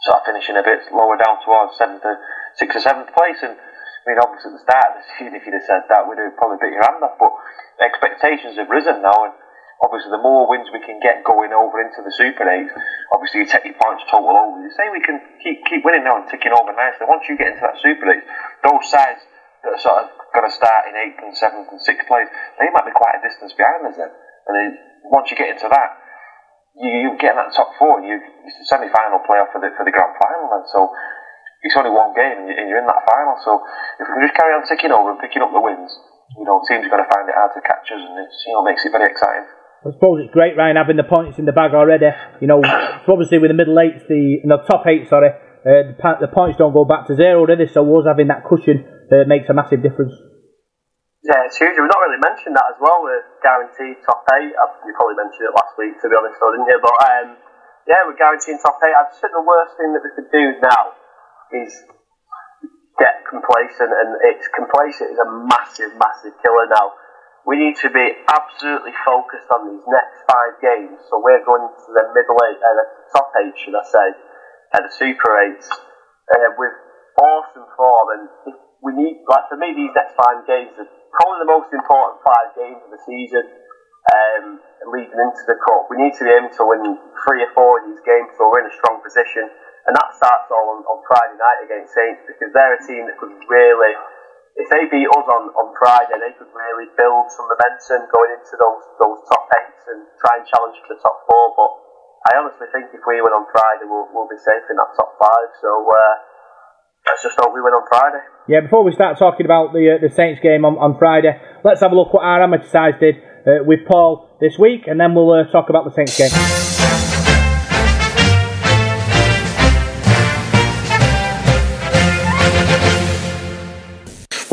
sort of finishing a bit lower down towards seventh, or, sixth or seventh place. And I mean, obviously at the start of the season, if you'd have said that, we'd have probably bit your hand off. But expectations have risen now, and obviously the more wins we can get going over into the Super 8, obviously you take your points total over. You say we can keep keep winning now and ticking over nicely. Once you get into that Super 8, those sides that are sort of going to start in 8th and 7th and 6th place, they might be quite a distance behind us then. And then once you get into that, you, you get in that top four, you it's the semi-final playoff for the for the grand final, and so it's only one game, and you're in that final. So if we can just carry on ticking over and picking up the wins, you know, teams are going to find it hard to catch us, and it's you know makes it very exciting. I suppose it's great, Ryan, having the points in the bag already. You know, obviously with the middle eight, the no top eight, sorry, uh, the, the, points don't go back to zero, do they? So us having that cushion uh, makes a massive difference. Yeah, it's huge. We've not really mentioned that as well. We're guaranteed top eight. You probably mentioned it last week, to be honest, though, didn't you? But um, yeah, we're guaranteed top eight. I think the worst thing that we could do now is get complacent, and it's complacent is a massive, massive killer now. We need to be absolutely focused on these next five games. So we're going to the middle eight, uh, the top eight, should I say, and the super eights uh, with awesome form. And we need, like for me, these next five games are probably the most important five games of the season um, leading into the cup. We need to be able to win three or four of these games so we're in a strong position. And that starts all on, on Friday night against Saints because they're a team that could really, if they beat us on, on Friday, they could really build some momentum going into those those top eights and try and challenge for the top four. But I honestly think if we win on Friday, we'll, we'll be safe in that top five. So uh, let's just hope we win on Friday. Yeah, before we start talking about the uh, the Saints game on, on Friday, let's have a look what our amateur sides did uh, with Paul this week, and then we'll uh, talk about the Saints game.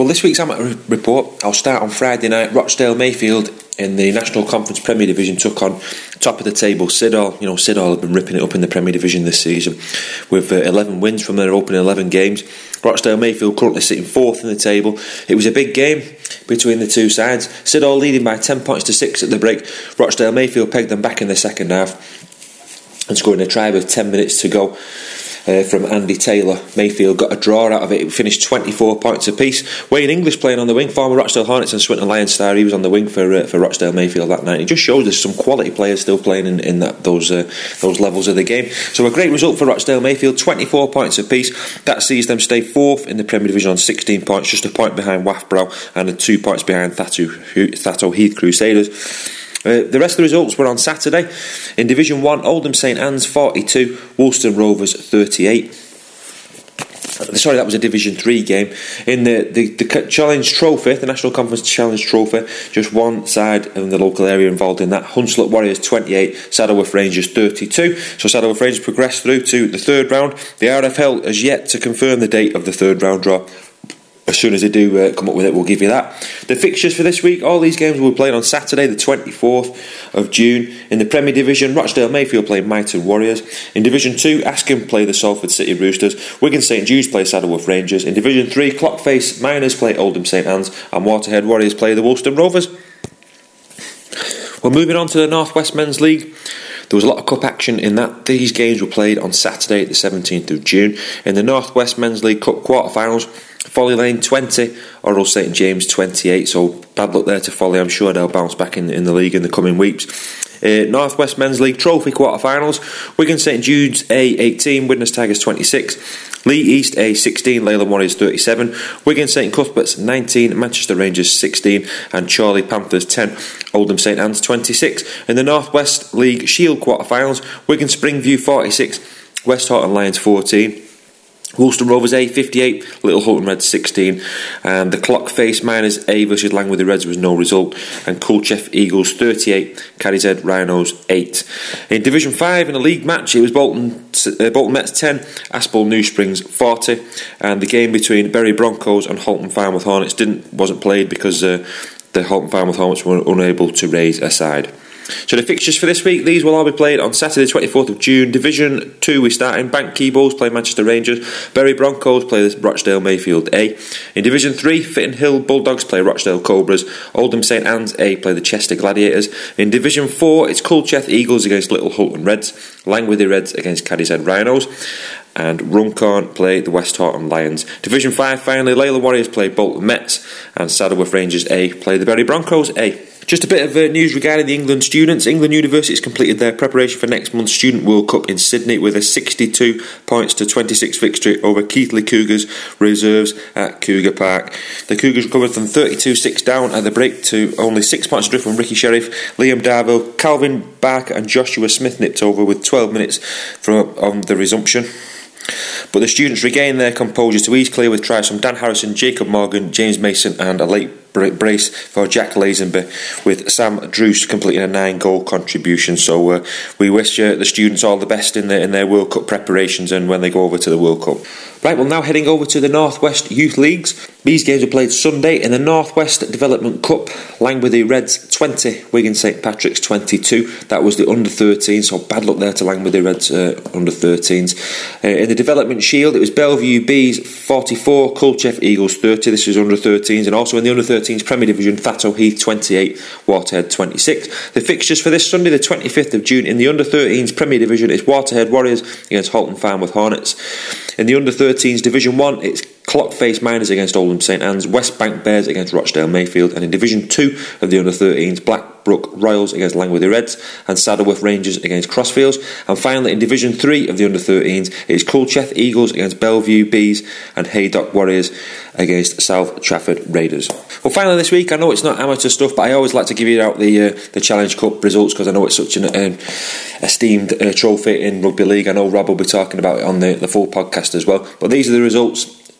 Well, this week's amateur report, I'll start on Friday night. Rochdale Mayfield in the National Conference Premier Division took on top of the table Siddal. You know, Siddal have been ripping it up in the Premier Division this season with uh, 11 wins from their opening 11 games. Rochdale Mayfield currently sitting fourth in the table. It was a big game between the two sides. Siddal leading by 10 points to 6 at the break. Rochdale Mayfield pegged them back in the second half and scoring a try with 10 minutes to go uh, from Andy Taylor. Mayfield got a draw out of it. It finished 24 points apiece. Wayne English playing on the wing, former Rochdale Hornets and Swinton Lions star. He was on the wing for uh, for Rochdale Mayfield that night. It just shows there's some quality players still playing in, in that those uh, those levels of the game. So a great result for Rochdale Mayfield, 24 points apiece. That sees them stay fourth in the Premier Division on 16 points, just a point behind Wath Brow and two points behind Thatto, Thatto Heath Crusaders. Uh, the rest of the results were on Saturday. In Division 1, Oldham St Anne's 42, Woolston Rovers 38. Sorry, that was a Division 3 game. In the, the, the Challenge Trophy, the National Conference Challenge Trophy, just one side in the local area involved in that. Hunslet Warriors 28, Saddleworth Rangers 32. So Saddleworth Rangers progressed through to the third round. The RFL has yet to confirm the date of the third round draw as soon as they do uh, come up with it, we'll give you that. The fixtures for this week, all these games will be played on Saturday, the 24th of June. In the Premier Division, Rochdale Mayfield play Myton Warriors. In Division 2, Askam play the Salford City Roosters. Wigan St Jude's play Saddleworth Rangers. In Division 3, Clockface Miners play Oldham St Anne's. And Waterhead Warriors play the Woolston Rovers. We're moving on to the North West Men's League. There was a lot of cup action in that. These games were played on Saturday, the 17th of June. In the Northwest Men's League Cup quarter-finals, Folly Lane 20, Orrell St James 28. So bad luck there to Folly. I'm sure they'll bounce back in, in the league in the coming weeks. Uh, Northwest Men's League Trophy quarter-finals, Wigan St Jude's A18, Widnes Tigers 26, Leigh East A16, Leyland Warriors 37, Wigan St Cuthbert's 19, Manchester Rangers 16, and Chorley Panthers 10, Oldham St Anne's 26. In the Northwest League Shield quarter-finals, Wigan Springview 46, Westhoughton Lions 14. Woolston Rovers A 58, Little Hulton Reds 16, and the Clockface Miners A versus Langworthy Reds was no result, and Culcheth Eagles 38, Cadishead Rhinos 8. In Division 5 in a league match, it was Bolton uh, Bolton Mets 10, Aspel New Springs 40, and the game between Bury Broncos and Halton Farnworth Hornets didn't wasn't played because uh, the Halton Farnworth Hornets were unable to raise a side. So the fixtures for this week, these will all be played on Saturday, 24th of June. Division 2 we start in. Bank Keyboards play Manchester Rangers. Bury Broncos play Rochdale Mayfield A. In Division 3, Fitton Hill Bulldogs play Rochdale Cobras. Oldham St Anne's A play the Chester Gladiators. In Division 4, it's Culcheth Eagles against Little Hulton Reds. Langworthy Reds against Cadishead Rhinos and Runcorn play the Westhoughton Lions. Division 5 finally, Leyland Warriors play Bolton Mets and Saddleworth Rangers A play the Bury Broncos A. Just a bit of uh, news regarding the England students. England University has completed their preparation for next month's Student World Cup in Sydney with a 62 points to 26 victory over Keighley Cougars reserves at Cougar Park. The Cougars recovered from 32 6 down at the break to only 6 points adrift from Rikki Sheriffe, Liam Darville, Calvin Barker, and Joshua Smith nipped over with 12 minutes from on the resumption. But the students regained their composure to ease clear with tries from Dan Harrison, Jacob Morgan, James Mason, and a late brace for Jack Lazenby, with Sam Druce completing a nine goal contribution. So uh, we wish uh, the students all the best in their, in their World Cup preparations and when they go over to the World Cup. Right, well, now heading over to the Northwest Youth Leagues. These games were played Sunday in the Northwest Development Cup. Langworthy Reds 20, Wigan St Patrick's 22. That was the under 13s, so bad luck there to Langworthy Reds uh, under 13s. Uh, in the Development Shield, it was Bellevue Bees 44, Culcheth Eagles 30. This was under 13s, and also in the under 13s Premier Division, Thatto Heath 28, Waterhead 26. The fixtures for this Sunday, the 25th of June, in the under 13s Premier Division, it's Waterhead Warriors against Halton Farnworth Hornets. In the under 13s Division 1, it's Clockface Miners against Oldham St Anne's, West Bank Bears against Rochdale Mayfield, and in Division 2 of the under 13s, Blackbrook Royals against Langworthy Reds, and Saddleworth Rangers against Crossfields. And finally, in Division 3 of the under 13s, it's Culcheth Eagles against Bellevue Bees, and Haydock Warriors against South Trafford Raiders. Well, finally this week, I know it's not amateur stuff, but I always like to give you out the uh, the Challenge Cup results because I know it's such an um, esteemed uh, trophy in rugby league. I know Rob will be talking about it on the, the full podcast as well. But these are the results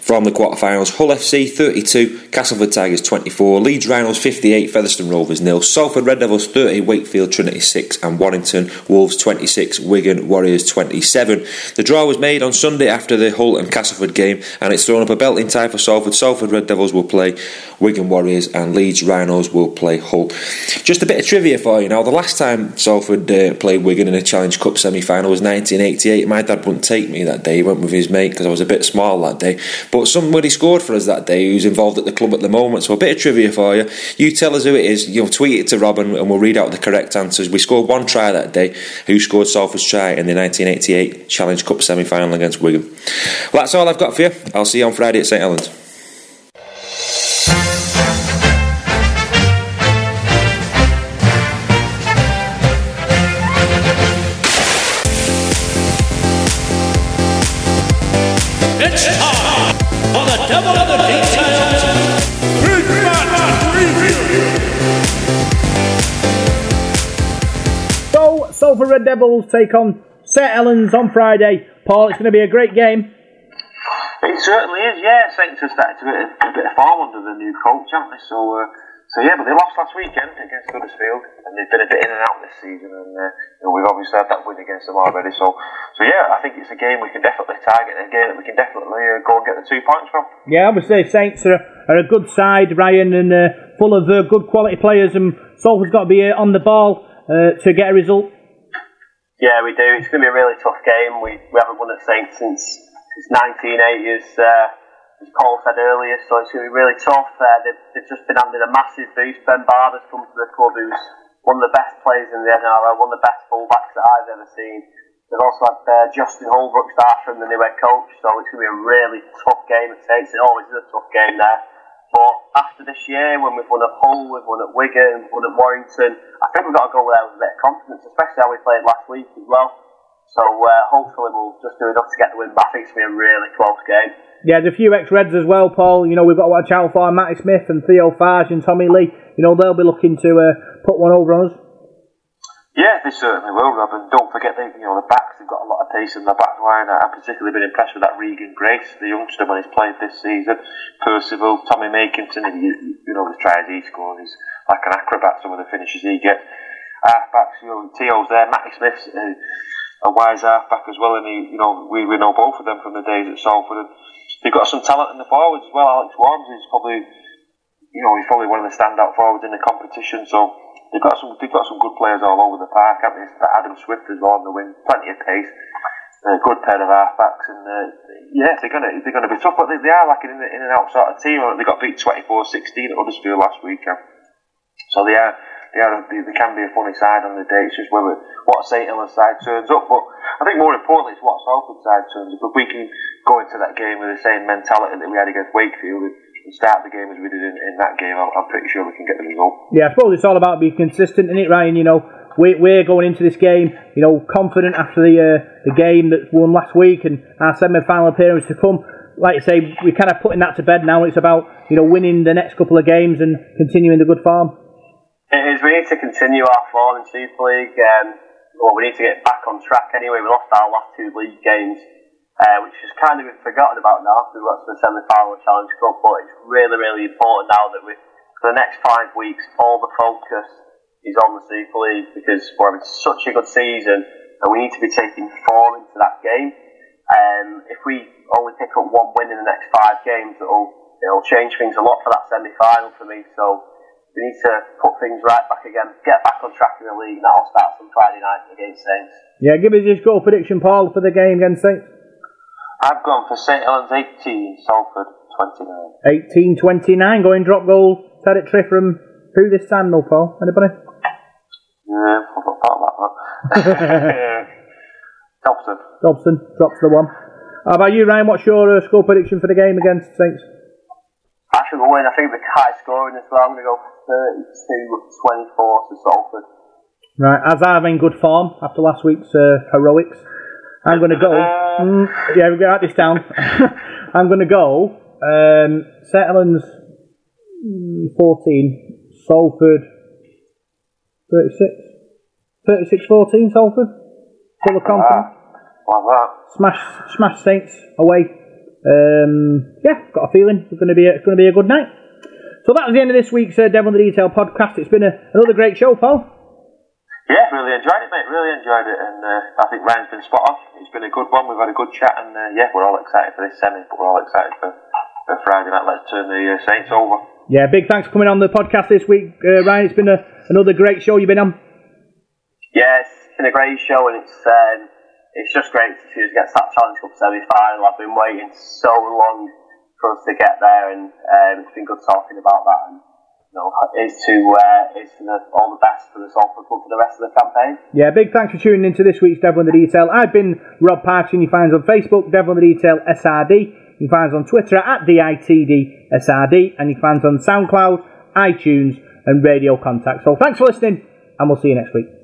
from the quarterfinals, Hull FC 32, Castleford Tigers 24, Leeds Rhinos 58, Featherstone Rovers nil, Salford Red Devils 30, Wakefield Trinity 6, and Warrington Wolves 26, Wigan Warriors 27. The draw was made on Sunday after the Hull and Castleford game, and it's thrown up a belting tie for Salford. Salford Red Devils will play Wigan Warriors, and Leeds Rhinos will play Hull. Just a bit of trivia for you now. The last time Salford uh, played Wigan in a Challenge Cup semi final was 1988. My dad wouldn't take me that day. He went with his mate because I was a bit small that day. But somebody scored for us that day who's involved at the club at the moment. So a bit of trivia for you. You tell us who it is. You'll tweet it to Robin and we'll read out the correct answers. We scored one try that day. Who scored Salford's try in the 1988 Challenge Cup semi final against Wigan? Well, that's all I've got for you. I'll see you on Friday at St Helens. Salford Red Devils take on St Helens on Friday. Paul, it's going to be a great game. It certainly is, yeah. Saints have started a bit, a bit of form under the new coach, haven't they? So, uh, so yeah, but they lost last weekend against Huddersfield, and they've been a bit in and out this season. And uh, you know, we've obviously had that win against them already. So, so yeah, I think it's a game we can definitely target, a game that we can definitely uh, go and get the two points from. Yeah, obviously Saints are, are a good side, Ryan, and uh, full of uh, good quality players, and Salford's got to be uh, on the ball uh, to get a result. Yeah, we do. It's going to be a really tough game. We, we haven't won at Saints since, since 1980, as, uh, as Paul said earlier, so it's going to be really tough. Uh, they've, they've just been handed a massive boost. Ben Barba's come to the club, who's one of the best players in the NRL, one of the best fullbacks that I've ever seen. They've also had uh, Justin Holbrook start from the new head coach, so it's going to be a really tough game at Saints. It always is a tough game there. But after this year, when we've won at Hull, we've won at Wigan, we've won at Warrington, I think we've got to go there with a bit of confidence, especially how we played last week as well. So uh, hopefully we'll just do enough to get the win back. I think it's going to be a really close game. Yeah, there's a few ex-Reds as well, Paul. You know, we've got to watch out for Matty Smith and Theo Fages and Tommy Lee. You know, they'll be looking to uh, put one over on us. Yeah, they certainly will, Rob. And don't forget, they, you know, the backs have got a lot of pace in the back line. I've particularly been impressed with that Regan Grace, the youngster, when he's played this season. Percival, Tommy Makinson, and you, you know, as tries he scores, he's like an acrobat, some of the finishes he gets. Halfbacks, you know, Theo's there, Matty Smith's uh, a wise halfback as well, and he, you know, we, we know both of them from the days at Salford. And they've got some talent in the forwards as well. Alex Worms is probably, you know, he's probably one of the standout forwards in the competition. So they've got some, they've got some good players all over the park. Haven't they? Adam Swift as well on the wing, plenty of pace. A good pair of halfbacks, and uh, yeah, they're gonna they're gonna be tough, but they, they are an in, in and out sort of team. They got beat 24-16 at Huddersfield last weekend, so they are they are they, they can be a funny side on the day. It's just whether what St Helens side turns up, but I think more importantly, it's what Salford side turns up. If we can go into that game with the same mentality that we had against Wakefield start the game as we did in, in that game, I'm, I'm pretty sure we can get the result. Yeah, I suppose it's all about being consistent, isn't it, Ryan? You know, we, we're going into this game, you know, confident after the uh, the game that won last week and our semi-final appearance to come. Like I say, we're kind of putting that to bed now. It's about you know winning the next couple of games and continuing the good form. It is. We need to continue our form in Super League. Um, well, we need to get back on track anyway. We lost our last two league games, uh, which has kind of been forgotten about now after we got to the semi-final Challenge Cup. But it's really, really important now that we, for the next five weeks, all the focus is on the Super League because we're having such a good season and we need to be taking form into that game. Um, if we only pick up one win in the next five games, it'll, it'll change things a lot for that semi-final for me. So we need to put things right back again, get back on track in the league. and That'll start on Friday night against Saints. Yeah, give us your score prediction, Paul, for the game against Saints. I've gone for St Helens 18, Salford 29. 18-29, going drop goal. Tree from who this time, though, Paul? Anybody? Yeah, I forgot about that. Dobson. Dobson drops the one. How about you, Ryan? What's your uh, score prediction for the game against Saints? I should win. I think the high scoring as well. I'm going to go 32 24 to Salford. Right, as I'm in good form after last week's uh, heroics, I'm going to go. Mm, yeah, to write this down. I'm going to go. Um, St Helens mm, 14, Salford 36. 36 14, Salford. Full of confidence. Like that. Smash, smash Saints away. Um, yeah, got a feeling it's going to be a, it's going to be a good night. So that was the end of this week's uh, Devil in the Detail podcast. It's been a, another great show, Paul. Yeah, really enjoyed it, mate. Really enjoyed it, and uh, I think Ryan's been spot on. It's been a good one. We've had a good chat, and uh, yeah, we're all excited for this semi, but we're all excited for, for Friday night. Let's turn the uh, Saints over. Yeah, big thanks for coming on the podcast this week, uh, Ryan. It's been a, another great show you've been on. Yeah, it's been a great show, and it's um, it's just great to see us get to that Challenge Cup semi final. I've been waiting so long for us to get there, and um, it's been good talking about that. And it's to uh, it's for the, all the best for the Salford Club for the rest of the campaign. Yeah, big thanks for tuning into this week's Devil in the Detail. I've been Rob Parks, and you find us on Facebook, Devil in the Detail SRD. You find us on Twitter at DITDSRD, and you find us on SoundCloud, iTunes, and Radio Contact. So thanks for listening, and we'll see you next week.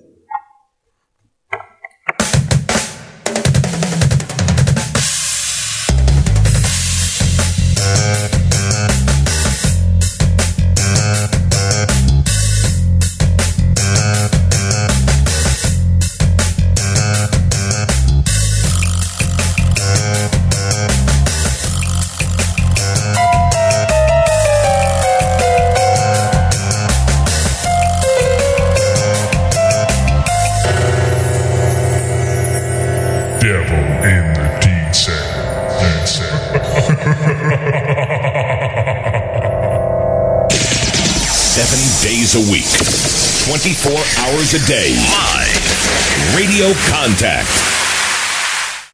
Week, 24 hours a day. Live. Radio Contact.